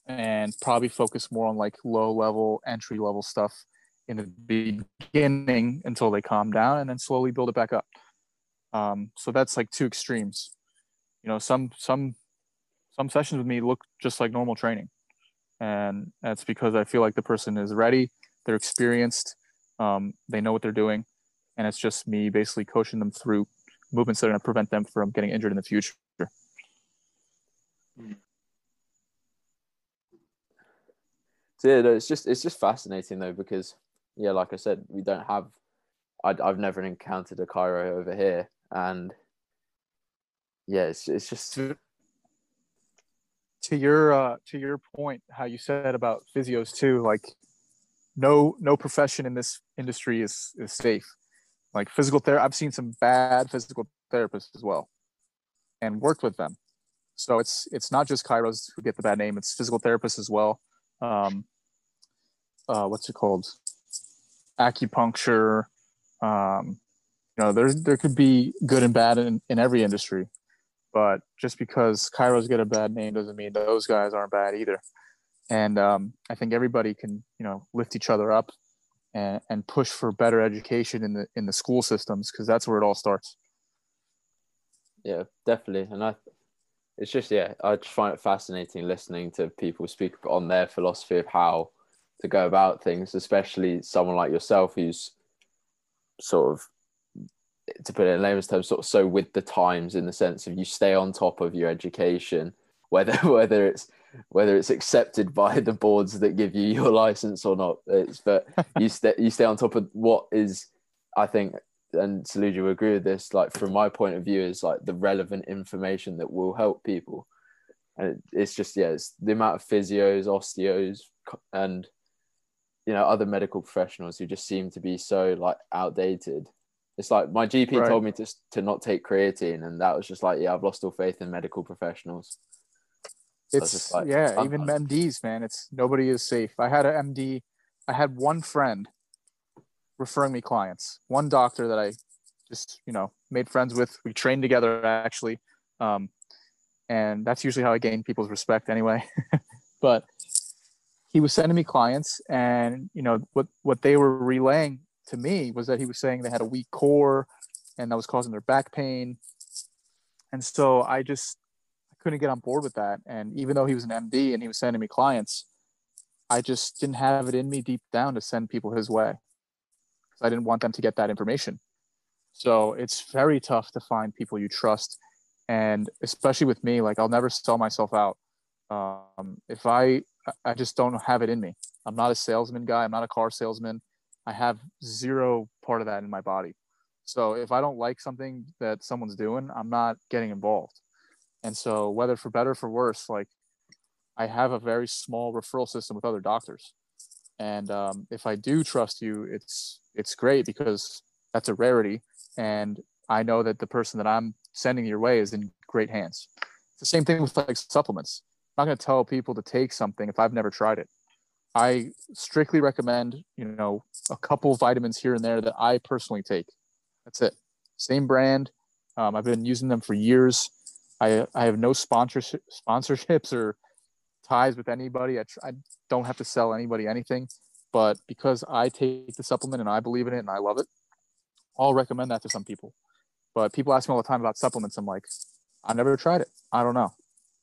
and probably focus more on like low level entry level stuff in the beginning until they calm down and then slowly build it back up um, so that's like two extremes you know some some some sessions with me look just like normal training. And that's because i feel like the person is ready they're experienced um, they know what they're doing. And it's just me basically coaching them through movements that are going to prevent them from getting injured in the future. So yeah, it's just it's just fascinating though because yeah, like I said, we don't have. I, I've never encountered a chiro over here, and yeah, it's it's just to your uh, to your point, how you said about physios too, like no no profession in this industry is is safe. Like physical therapy, I've seen some bad physical therapists as well, and worked with them. So it's it's not just chiros who get the bad name; it's physical therapists as well um, uh, what's it called? Acupuncture. Um, you know, there there could be good and bad in, in every industry, but just because chiros get a bad name doesn't mean those guys aren't bad either. And um, I think everybody can, you know, lift each other up and, and push for better education in the in the school systems because that's where it all starts. Yeah, definitely. And I, it's just yeah, I just find it fascinating listening to people speak on their philosophy of how to go about things, especially someone like yourself who's sort of to put it in layman's terms, sort of so with the times in the sense of you stay on top of your education, whether whether it's whether it's accepted by the boards that give you your license or not. It's but you stay you stay on top of what is, I think, and Saluja will agree with this. Like from my point of view, is like the relevant information that will help people, and it, it's just yeah, it's the amount of physios, osteos, and you know other medical professionals who just seem to be so like outdated it's like my GP right. told me to to not take creatine, and that was just like, yeah, I've lost all faith in medical professionals. So it's like, yeah, even MDs, man. It's nobody is safe. I had an MD. I had one friend referring me clients. One doctor that I just you know made friends with. We trained together actually, um, and that's usually how I gain people's respect anyway. but he was sending me clients, and you know what what they were relaying to me was that he was saying they had a weak core and that was causing their back pain. And so I just I couldn't get on board with that. And even though he was an MD and he was sending me clients, I just didn't have it in me deep down to send people his way. Because I didn't want them to get that information. So it's very tough to find people you trust. And especially with me, like I'll never sell myself out. Um, if I, I just don't have it in me. I'm not a salesman guy. I'm not a car salesman. I have zero part of that in my body. So if I don't like something that someone's doing, I'm not getting involved. And so whether for better for worse, like I have a very small referral system with other doctors. And um, if I do trust you, it's it's great because that's a rarity, and I know that the person that I'm sending your way is in great hands. It's the same thing with like supplements. I'm not going to tell people to take something if I've never tried it. I strictly recommend, you know, a couple vitamins here and there that I personally take. That's it. Same brand. Um, I've been using them for years. I, I have no sponsorship, sponsorships or ties with anybody. I, I don't have to sell anybody anything, but because I take the supplement and I believe in it and I love it, I'll recommend that to some people. But people ask me all the time about supplements. I'm like, I never tried it. I don't know.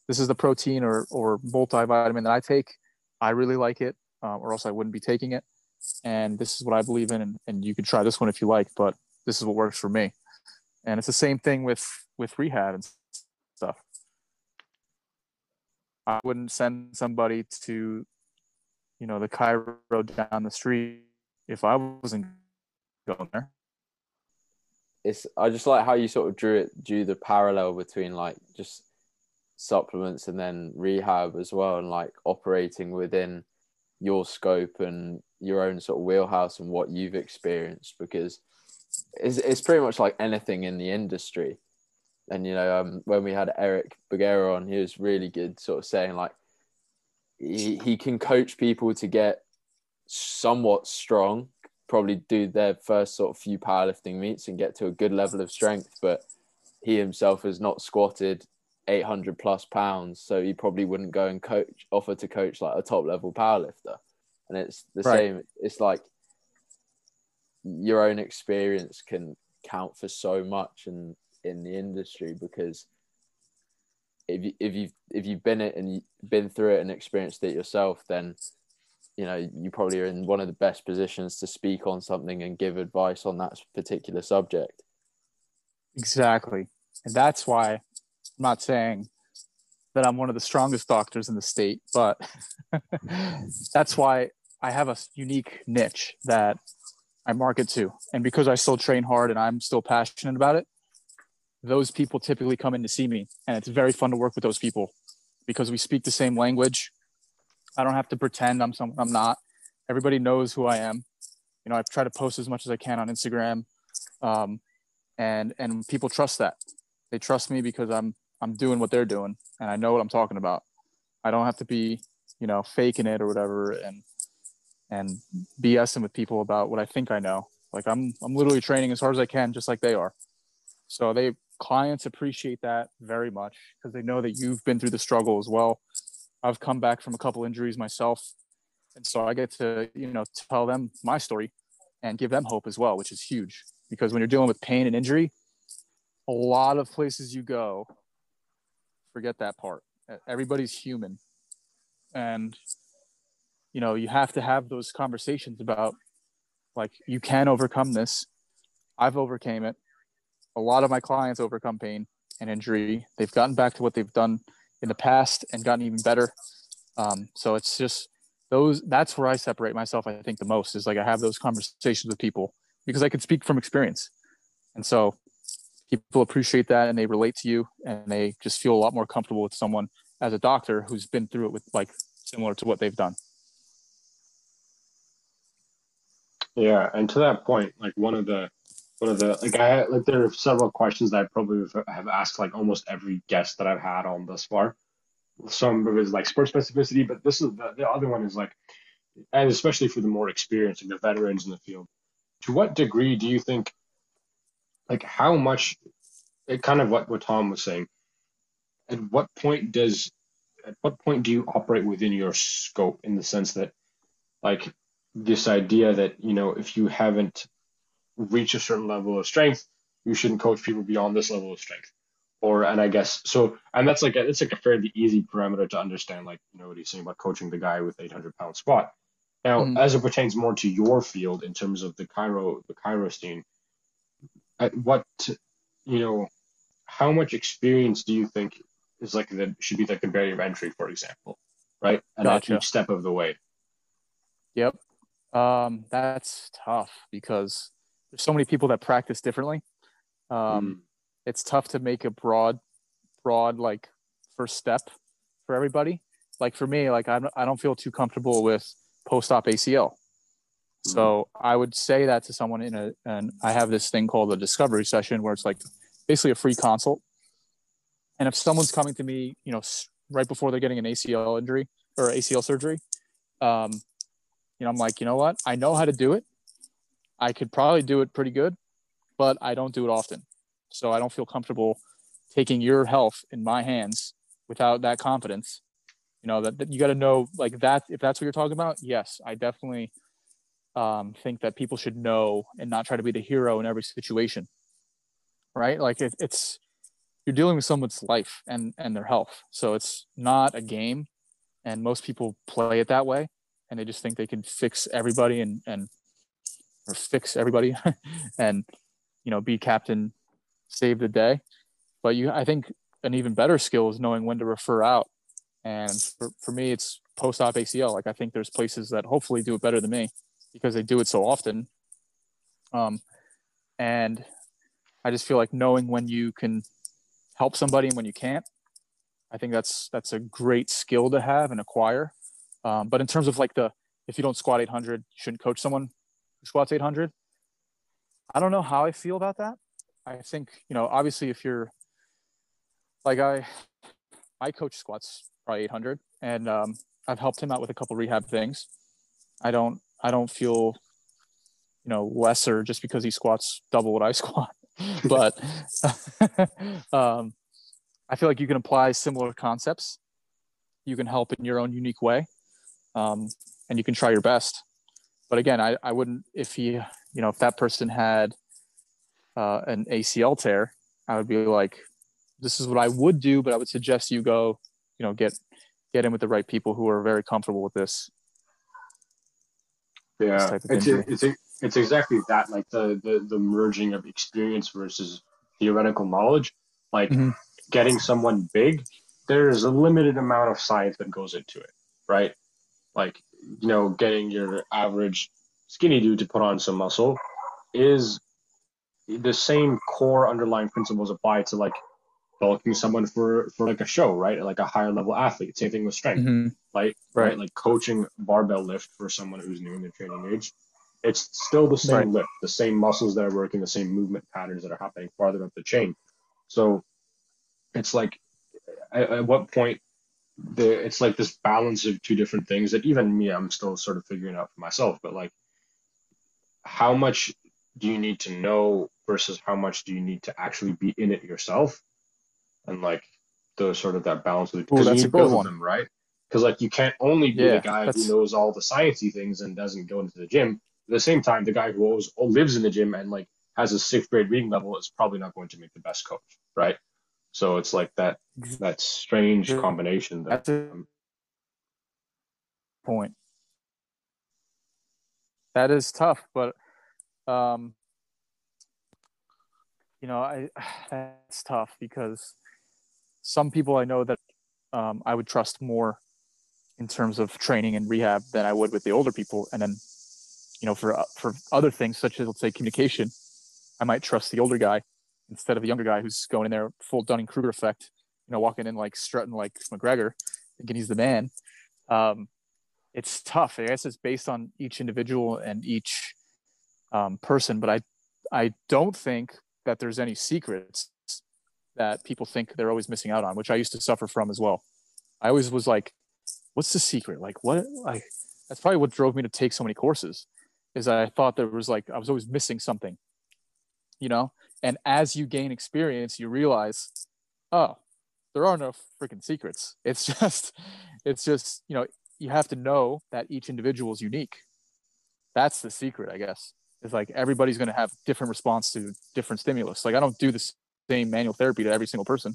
This is the protein or, or multivitamin that I take. I really like it uh, or else I wouldn't be taking it. And this is what I believe in, and, and you can try this one if you like, but this is what works for me. And it's the same thing with with rehab and stuff. I wouldn't send somebody to, you know, the chiro down the street if I wasn't going there. It's I just like how you sort of drew it, drew the parallel between like just supplements and then rehab as well, and like operating within your scope and your own sort of wheelhouse and what you've experienced because it's, it's pretty much like anything in the industry. And you know um, when we had eric Bagheera on he was really good sort of saying like he, he can coach people to get somewhat strong probably do their first sort of few powerlifting meets and get to a good level of strength but he himself has not squatted 800 plus pounds so he probably wouldn't go and coach offer to coach like a top level powerlifter. And it's the right. same it's like your own experience can count for so much in in the industry because if you if you've if you've been it and been through it and experienced it yourself then you know you probably are in one of the best positions to speak on something and give advice on that particular subject. Exactly. And that's why I'm not saying that I'm one of the strongest doctors in the state, but that's why I have a unique niche that I market to. And because I still train hard and I'm still passionate about it, those people typically come in to see me. And it's very fun to work with those people because we speak the same language. I don't have to pretend I'm someone I'm not. Everybody knows who I am. You know, I try to post as much as I can on Instagram. Um, and and people trust that. They trust me because I'm I'm doing what they're doing and I know what I'm talking about. I don't have to be, you know, faking it or whatever and and BSing with people about what I think I know. Like I'm I'm literally training as hard as I can, just like they are. So they clients appreciate that very much because they know that you've been through the struggle as well. I've come back from a couple injuries myself, and so I get to you know tell them my story and give them hope as well, which is huge because when you're dealing with pain and injury, a lot of places you go, forget that part. Everybody's human, and you know you have to have those conversations about like you can overcome this. I've overcame it a lot of my clients overcome pain and injury. They've gotten back to what they've done in the past and gotten even better. Um, so it's just those. That's where I separate myself. I think the most is like I have those conversations with people because I can speak from experience, and so people appreciate that and they relate to you and they just feel a lot more comfortable with someone as a doctor who's been through it with like similar to what they've done. Yeah, and to that point, like one of the one of the like I like there are several questions that I probably have asked like almost every guest that I've had on thus far. Some of it is like sports specificity, but this is the, the other one is like, and especially for the more experienced, like the veterans in the field. To what degree do you think, like how much, it kind of what what Tom was saying. At what point does, at what point do you operate within your scope in the sense that, like, this idea that you know if you haven't reached a certain level of strength, you shouldn't coach people beyond this level of strength. Or and I guess so, and that's like a, it's like a fairly easy parameter to understand. Like you know what he's saying about coaching the guy with 800 pound squat. Now, mm-hmm. as it pertains more to your field in terms of the chiro the chiro at what you know, how much experience do you think is like that should be like the barrier of entry, for example, right? And gotcha. at each step of the way. Yep. Um, that's tough because there's so many people that practice differently. Um, mm. It's tough to make a broad, broad like first step for everybody. Like for me, like I'm, I don't feel too comfortable with post-op ACL. So mm. I would say that to someone in a, and I have this thing called a discovery session where it's like basically a free consult. And if someone's coming to me, you know, right before they're getting an ACL injury or ACL surgery, um, you know, I'm like, you know what? I know how to do it. I could probably do it pretty good, but I don't do it often. So I don't feel comfortable taking your health in my hands without that confidence. You know, that, that you got to know like that. If that's what you're talking about, yes, I definitely um, think that people should know and not try to be the hero in every situation. Right. Like it, it's, you're dealing with someone's life and, and their health. So it's not a game. And most people play it that way and they just think they can fix everybody and, and or fix everybody and you know be captain save the day but you i think an even better skill is knowing when to refer out and for, for me it's post-op acl like i think there's places that hopefully do it better than me because they do it so often um, and i just feel like knowing when you can help somebody and when you can't i think that's that's a great skill to have and acquire um, but in terms of like the if you don't squat 800 you shouldn't coach someone who squats 800. I don't know how I feel about that. I think, you know, obviously if you're like I, my coach squats probably 800 and um, I've helped him out with a couple rehab things. I don't, I don't feel, you know, lesser just because he squats double what I squat. but um, I feel like you can apply similar concepts. You can help in your own unique way, um, and you can try your best but again, I, I wouldn't if he you know if that person had uh, an ACL tear, I would be like, this is what I would do, but I would suggest you go, you know, get get in with the right people who are very comfortable with this. Yeah, it's a, it's a, it's exactly that, like the, the the merging of experience versus theoretical knowledge. Like mm-hmm. getting someone big, there's a limited amount of science that goes into it, right? Like you know, getting your average skinny dude to put on some muscle is the same core underlying principles apply to like bulking someone for for like a show, right? Like a higher level athlete. Same thing with strength, mm-hmm. Like right. right, like coaching barbell lift for someone who's new in their training age. It's still the same right. lift, the same muscles that are working, the same movement patterns that are happening farther up the chain. So it's like, at, at what point the it's like this balance of two different things that even me I'm still sort of figuring out for myself. But like, how much do you need to know versus how much do you need to actually be in it yourself and like the sort of that balance Ooh, because you that's need a good both of one. them right because like you can't only be Yeah, the guy who knows all the sciencey things and doesn't go into the gym. At the same time the guy who always lives in the gym and like has a sixth grade reading level is probably not going to make the best coach right? So it's like that that strange combination that That's a um, point. That is tough, but um, you know, I that's tough because some people I know that um, I would trust more in terms of training and rehab than I would with the older people, and then you know, for for other things such as let's say communication, I might trust the older guy instead of the younger guy who's going in there full Dunning Kruger effect, you know, walking in like strutting like McGregor, thinking he's the man. Um, it's tough. I guess it's based on each individual and each um, person, but I I don't think that there's any secrets that people think they're always missing out on, which I used to suffer from as well. I always was like, "What's the secret? Like, what? Like, that's probably what drove me to take so many courses, is I thought there was like I was always missing something, you know. And as you gain experience, you realize, oh, there are no freaking secrets. It's just, it's just you know you have to know that each individual is unique. That's the secret, I guess. Is like everybody's going to have different response to different stimulus. Like I don't do the same manual therapy to every single person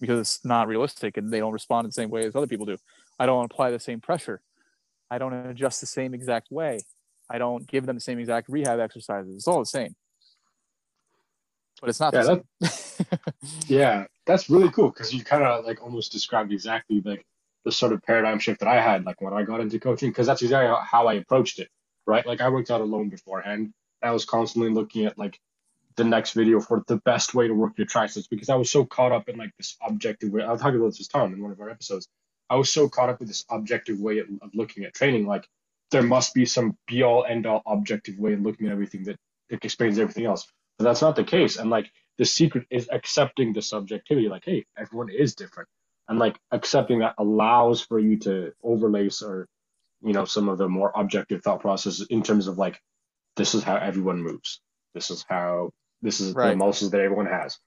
because it's not realistic and they don't respond in the same way as other people do. I don't apply the same pressure. I don't adjust the same exact way. I don't give them the same exact rehab exercises. It's all the same. But it's not Yeah, the same. Yeah, that's really cool because you kind of like almost described exactly like the sort of paradigm shift that I had like when I got into coaching because that's exactly how- I approached it, right? Like I worked out alone beforehand. I was constantly looking at like the next video for the best way to work your triceps because I was so caught up in like this objective way. I was talking about this with Tom in one of our episodes. I was so caught up with this objective way of, of looking at training. Like there must be some be all end all objective way of looking at everything that, that explains everything else. But that's not the case. And like the secret is accepting the subjectivity. Like, hey, everyone is different. And like accepting that allows for you to overlace or, you know, some of the more objective thought processes in terms of like, this is how everyone moves. This is how, this is the Right. muscles that everyone has.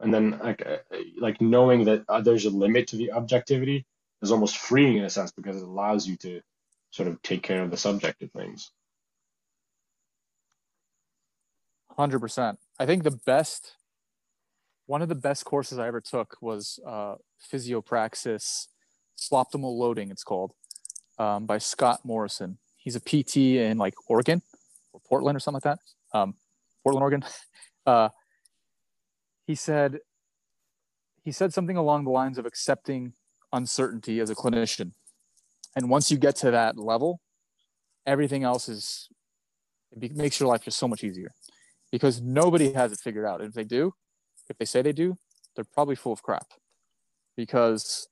And then like, uh, like knowing that uh, there's a limit to the objectivity is almost freeing in a sense because it allows you to sort of take care of the subjective things. Hundred percent. I think the best, one of the best courses I ever took was uh, Physiopraxis Sloptimal Loading. It's called um, by Scott Morrison. He's a PT in like Oregon or Portland or something like that. Um, Portland, Oregon. Uh, he said he said something along the lines of accepting uncertainty as a clinician, and once you get to that level, everything else is it makes your life just so much easier because nobody has it figured out. And if they do, if they say they do, they're probably full of crap because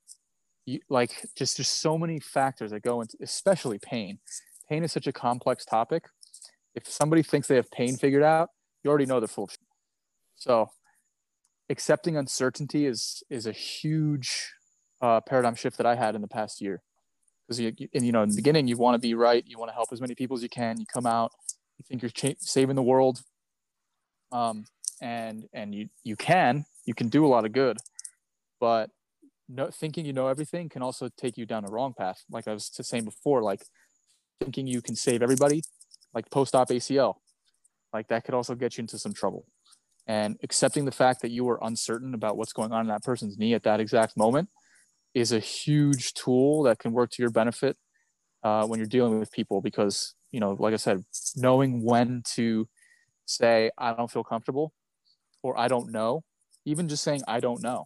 you like just there's so many factors that go into especially pain. Pain is such a complex topic. If somebody thinks they have pain figured out, you already know they're full of shit. So accepting uncertainty is is a huge uh, paradigm shift that I had in the past year. Because you, you- and you know, in the beginning, you want to be right, you want to help as many people as you can. You come out, you think you're cha- saving the world, um, and and you you can you can do a lot of good, but no, thinking you know everything can also take you down a wrong path. Like I was saying before, like thinking you can save everybody, like post-op ACL, like that could also get you into some trouble. And accepting the fact that you are uncertain about what's going on in that person's knee at that exact moment is a huge tool that can work to your benefit uh, when you're dealing with people because you know like i said knowing when to say i don't feel comfortable or i don't know even just saying i don't know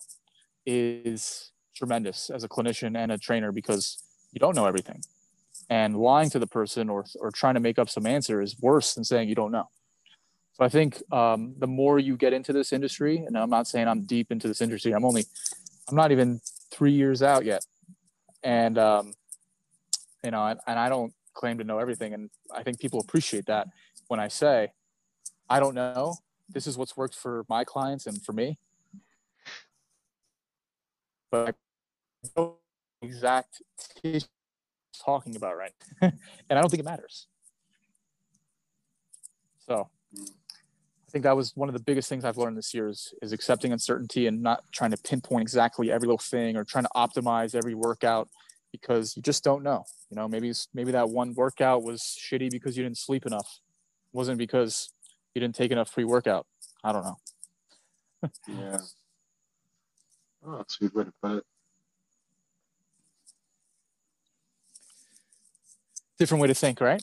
is tremendous as a clinician and a trainer because you don't know everything. And lying to the person or, or trying to make up some answer is worse than saying you don't know. So i think um, the more you get into this industry and i'm not saying i'm deep into this industry i'm only i'm not even three years out yet. And um, you know and, and i don't claim to know everything. And i think people appreciate that when i say i don't know. This is what's worked for my clients and for me. But I know exact tissue talking about right? And i don't think it matters. So I think that was one of the biggest things I've learned this year is, is accepting uncertainty and not trying to pinpoint exactly every little thing or trying to optimize every workout because you just don't know. You know, maybe maybe that one workout was shitty because you didn't sleep enough. It wasn't because you didn't take enough pre-workout. I don't know. yeah. Oh, that's a good way to put it. Different way to think, right?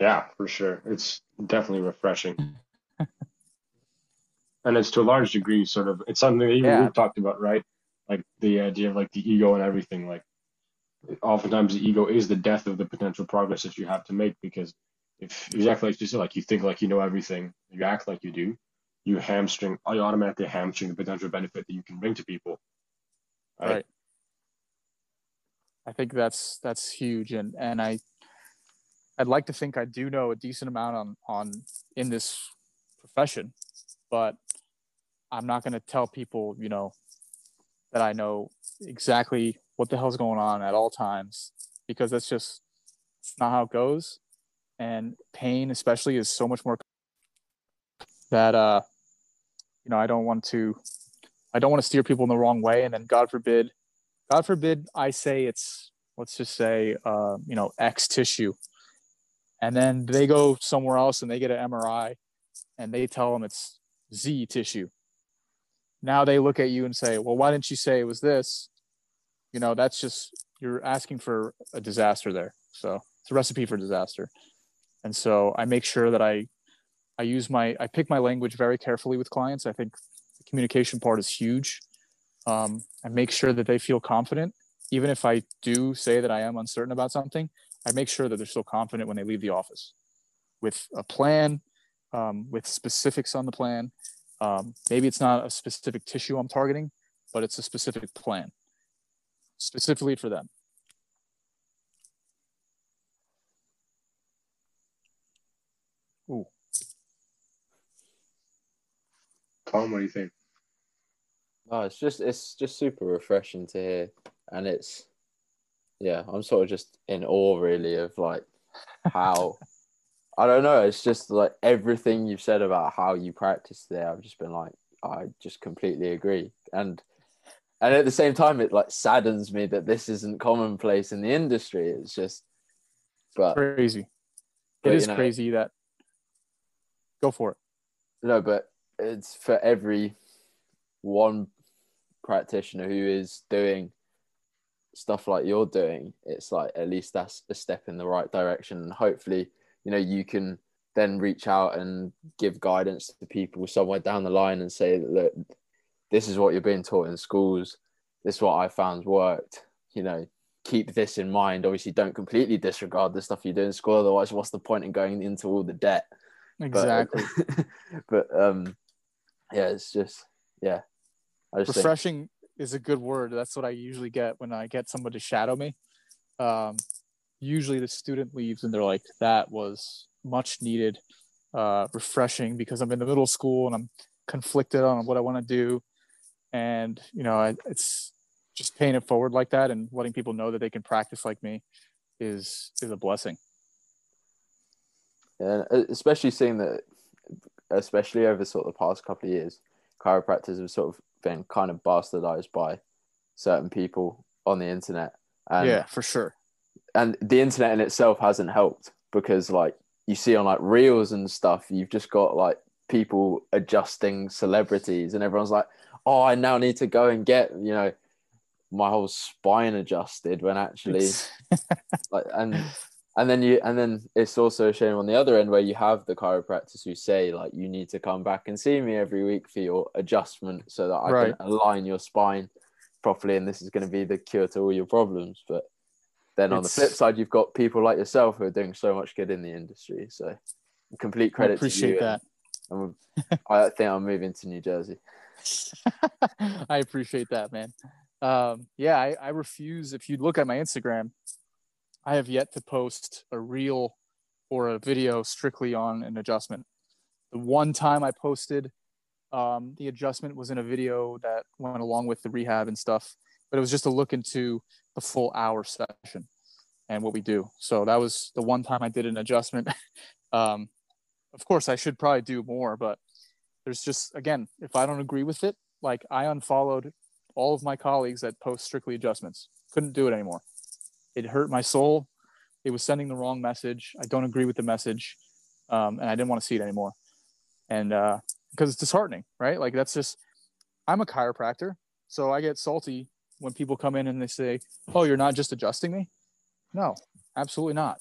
Yeah, for sure. It's definitely refreshing. And it's to a large degree sort of it's something that even Yeah. we've talked about, right? Like the idea of like the ego and everything. Like oftentimes the ego is the death of the potential progress that you have to make because if exactly like you said, like you think like you know everything, you act like you do, you hamstring you automatically hamstring the potential benefit that you can bring to people. Right. I think that's that's huge, and and I I'd like to think I do know a decent amount on on in this profession, but I'm not going to tell people, you know, that I know exactly what the hell's going on at all times because that's just not how it goes. And pain, especially, is so much more that uh, you know I don't want to I don't want to steer people in the wrong way, and then God forbid, God forbid, I say it's let's just say uh, you know X tissue, and then they go somewhere else and they get an MRI, and they tell them it's Z tissue. Now they look at you and say, well, why didn't you say it was this? You know, that's just you're asking for a disaster there. So it's a recipe for disaster. And so I make sure that I I use my I pick my language very carefully with clients. I think the communication part is huge. Um, I make sure that they feel confident, even if I do say that I am uncertain about something. I make sure that they're still confident when they leave the office, with a plan, um, with specifics on the plan. Um, maybe it's not a specific tissue I'm targeting, but it's a specific plan, specifically for them. Ooh, Tom, what do you think? No, it's just it's just super refreshing to hear, and it's yeah, I'm sort of just in awe really of like how I don't know. It's just like everything you've said about how you practice there. I've just been like, I just completely agree, and and at the same time, it like saddens me that this isn't commonplace in the industry. It's just, but crazy. but, it you know, crazy that. Go for it. No, but it's for every one practitioner who is doing stuff like you're doing, it's like at least that's a step in the right direction. And hopefully, you know, you can then reach out and give guidance to people somewhere down the line and say, look, this is what you're being taught in schools. This is what I found worked. You know, keep this in mind. Obviously, don't completely disregard the stuff you do in school. Otherwise, what's the point in going into all the debt? Exactly. but um yeah it's just yeah i just think, refreshing is a good word that's what i usually get when i get someone to shadow me um, usually the student leaves and they're like that was much needed uh, refreshing because i'm in the middle of school and i'm conflicted on what i want to do. And you know I, it's just paying it forward like that and letting people know that they can practice like me is is a blessing. Yeah, especially seeing that especially over sort of the past couple of years chiropractors have sort of been kind of bastardized by certain people on the internet. And yeah for sure and the internet in itself hasn't helped because like you see on like reels and stuff you've just got like people adjusting celebrities and everyone's like oh i now need to go and get you know my whole spine adjusted when actually like and and then you and then it's also a shame on the other end where you have the chiropractors who say like you need to come back and see me every week for your adjustment so that I Right. can align your spine properly and this is going to be the cure to all your problems but then on the flip side you've got people like yourself who are doing so much good in the industry so complete I credit appreciate to you that and, and I think I'm moving to New Jersey I appreciate that, man. Um, yeah, I, I refuse. If you look at my Instagram, I have yet to post a reel or a video strictly on an adjustment. The one time I posted um, the adjustment was in a video that went along with the rehab and stuff, but it was just a look into the full hour session and what we do. So that was the one time I did an adjustment. um, of course, I should probably do more, but there's just again, if I don't agree with it, like I unfollowed all of my colleagues that post strictly adjustments. Couldn't do it anymore. It hurt my soul. It was sending the wrong message. I don't agree with the message, um, and I didn't want to see it anymore. And uh, because it's disheartening, right? Like that's just. I'm a chiropractor, so I get salty when people come in and they say, "Oh, you're not just adjusting me." No, absolutely not.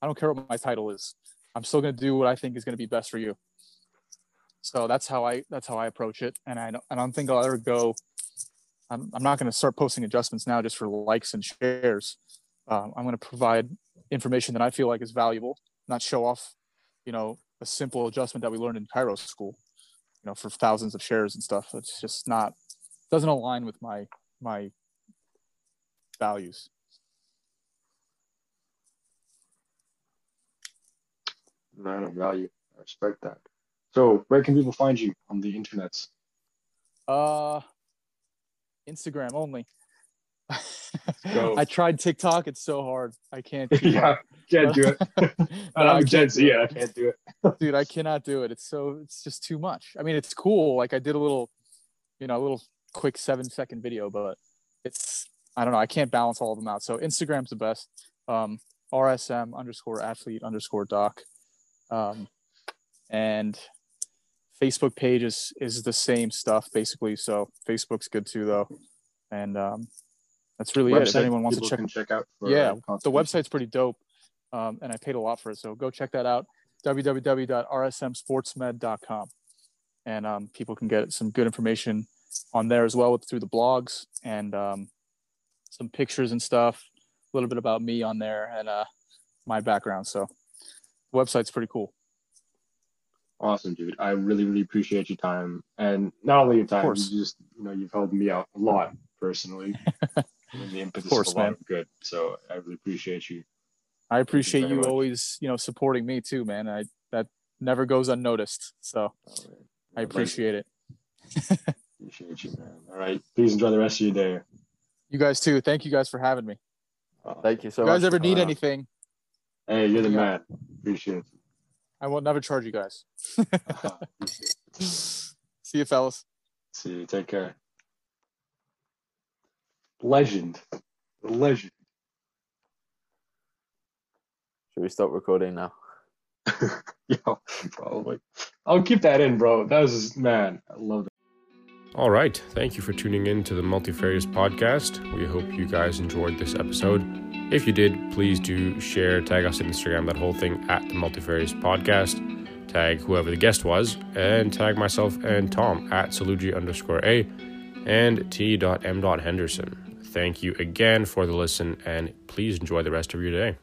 I don't care what my title is. I'm still going to do what I think is going to be best for you. So that's how I that's how I approach it, and I don't I don't think I'll ever go. I'm I'm not going to start posting adjustments now just for likes and shares. Um, I'm going to provide information that I feel like is valuable, not show off, you know, a simple adjustment that we learned in chiro school, you know, for thousands of shares and stuff. It's just not doesn't align with my my values. Man of value. I respect that. So, where can people find you on the internets? Uh, Instagram only. I tried TikTok. It's so hard. I can't. keep yeah, can't do it. I'm I a Gen can't Z. do I can't do it. dude i cannot do it it's so it's just too much i mean it's cool like i did a little you know a little quick seven second video but it's i don't know i can't balance all of them out. So instagram's the best. Um rsm underscore athlete underscore doc. Um and facebook page is is the same stuff basically. So facebook's good too though. And um that's really it. If anyone wants to check check out. For, yeah uh, the website's pretty dope um, and i paid a lot for it. So go check that out. Www.rsmsportsmed.com and um, people can get some good information on there as well with, through the blogs and um, some pictures and stuff a little bit about me on there and uh, my background so the website's pretty cool Awesome, dude. I really, really appreciate your time, and not only your time, course. you just, you know, you've helped me out a lot personally. the impetus course, of a lot man. good. So I really appreciate you. i appreciate very you always you know supporting me too man i that never goes unnoticed so i appreciate it Appreciate you, man. All right. Please enjoy the rest of your day. you guys too thank you guys for having me Uh, Thank you so much. you guys much. ever need Uh, anything hey, you're the Yeah. man. Appreciate it. i will never charge you guys see you fellas See you. Take care. Legend. Legend. Should we stop recording now? Yo, probably. I'll keep that in, bro. That was just, man. I love that. All right. Thank you for tuning in to the Multifarious podcast. We hope you guys enjoyed this episode. If you did, please do share, tag us on Instagram, that whole thing at the Multifarious podcast. Tag whoever the guest was, and tag myself and Tom at Saluja underscore A and T.M. Henderson. Thank you again for the listen, and please enjoy the rest of your day.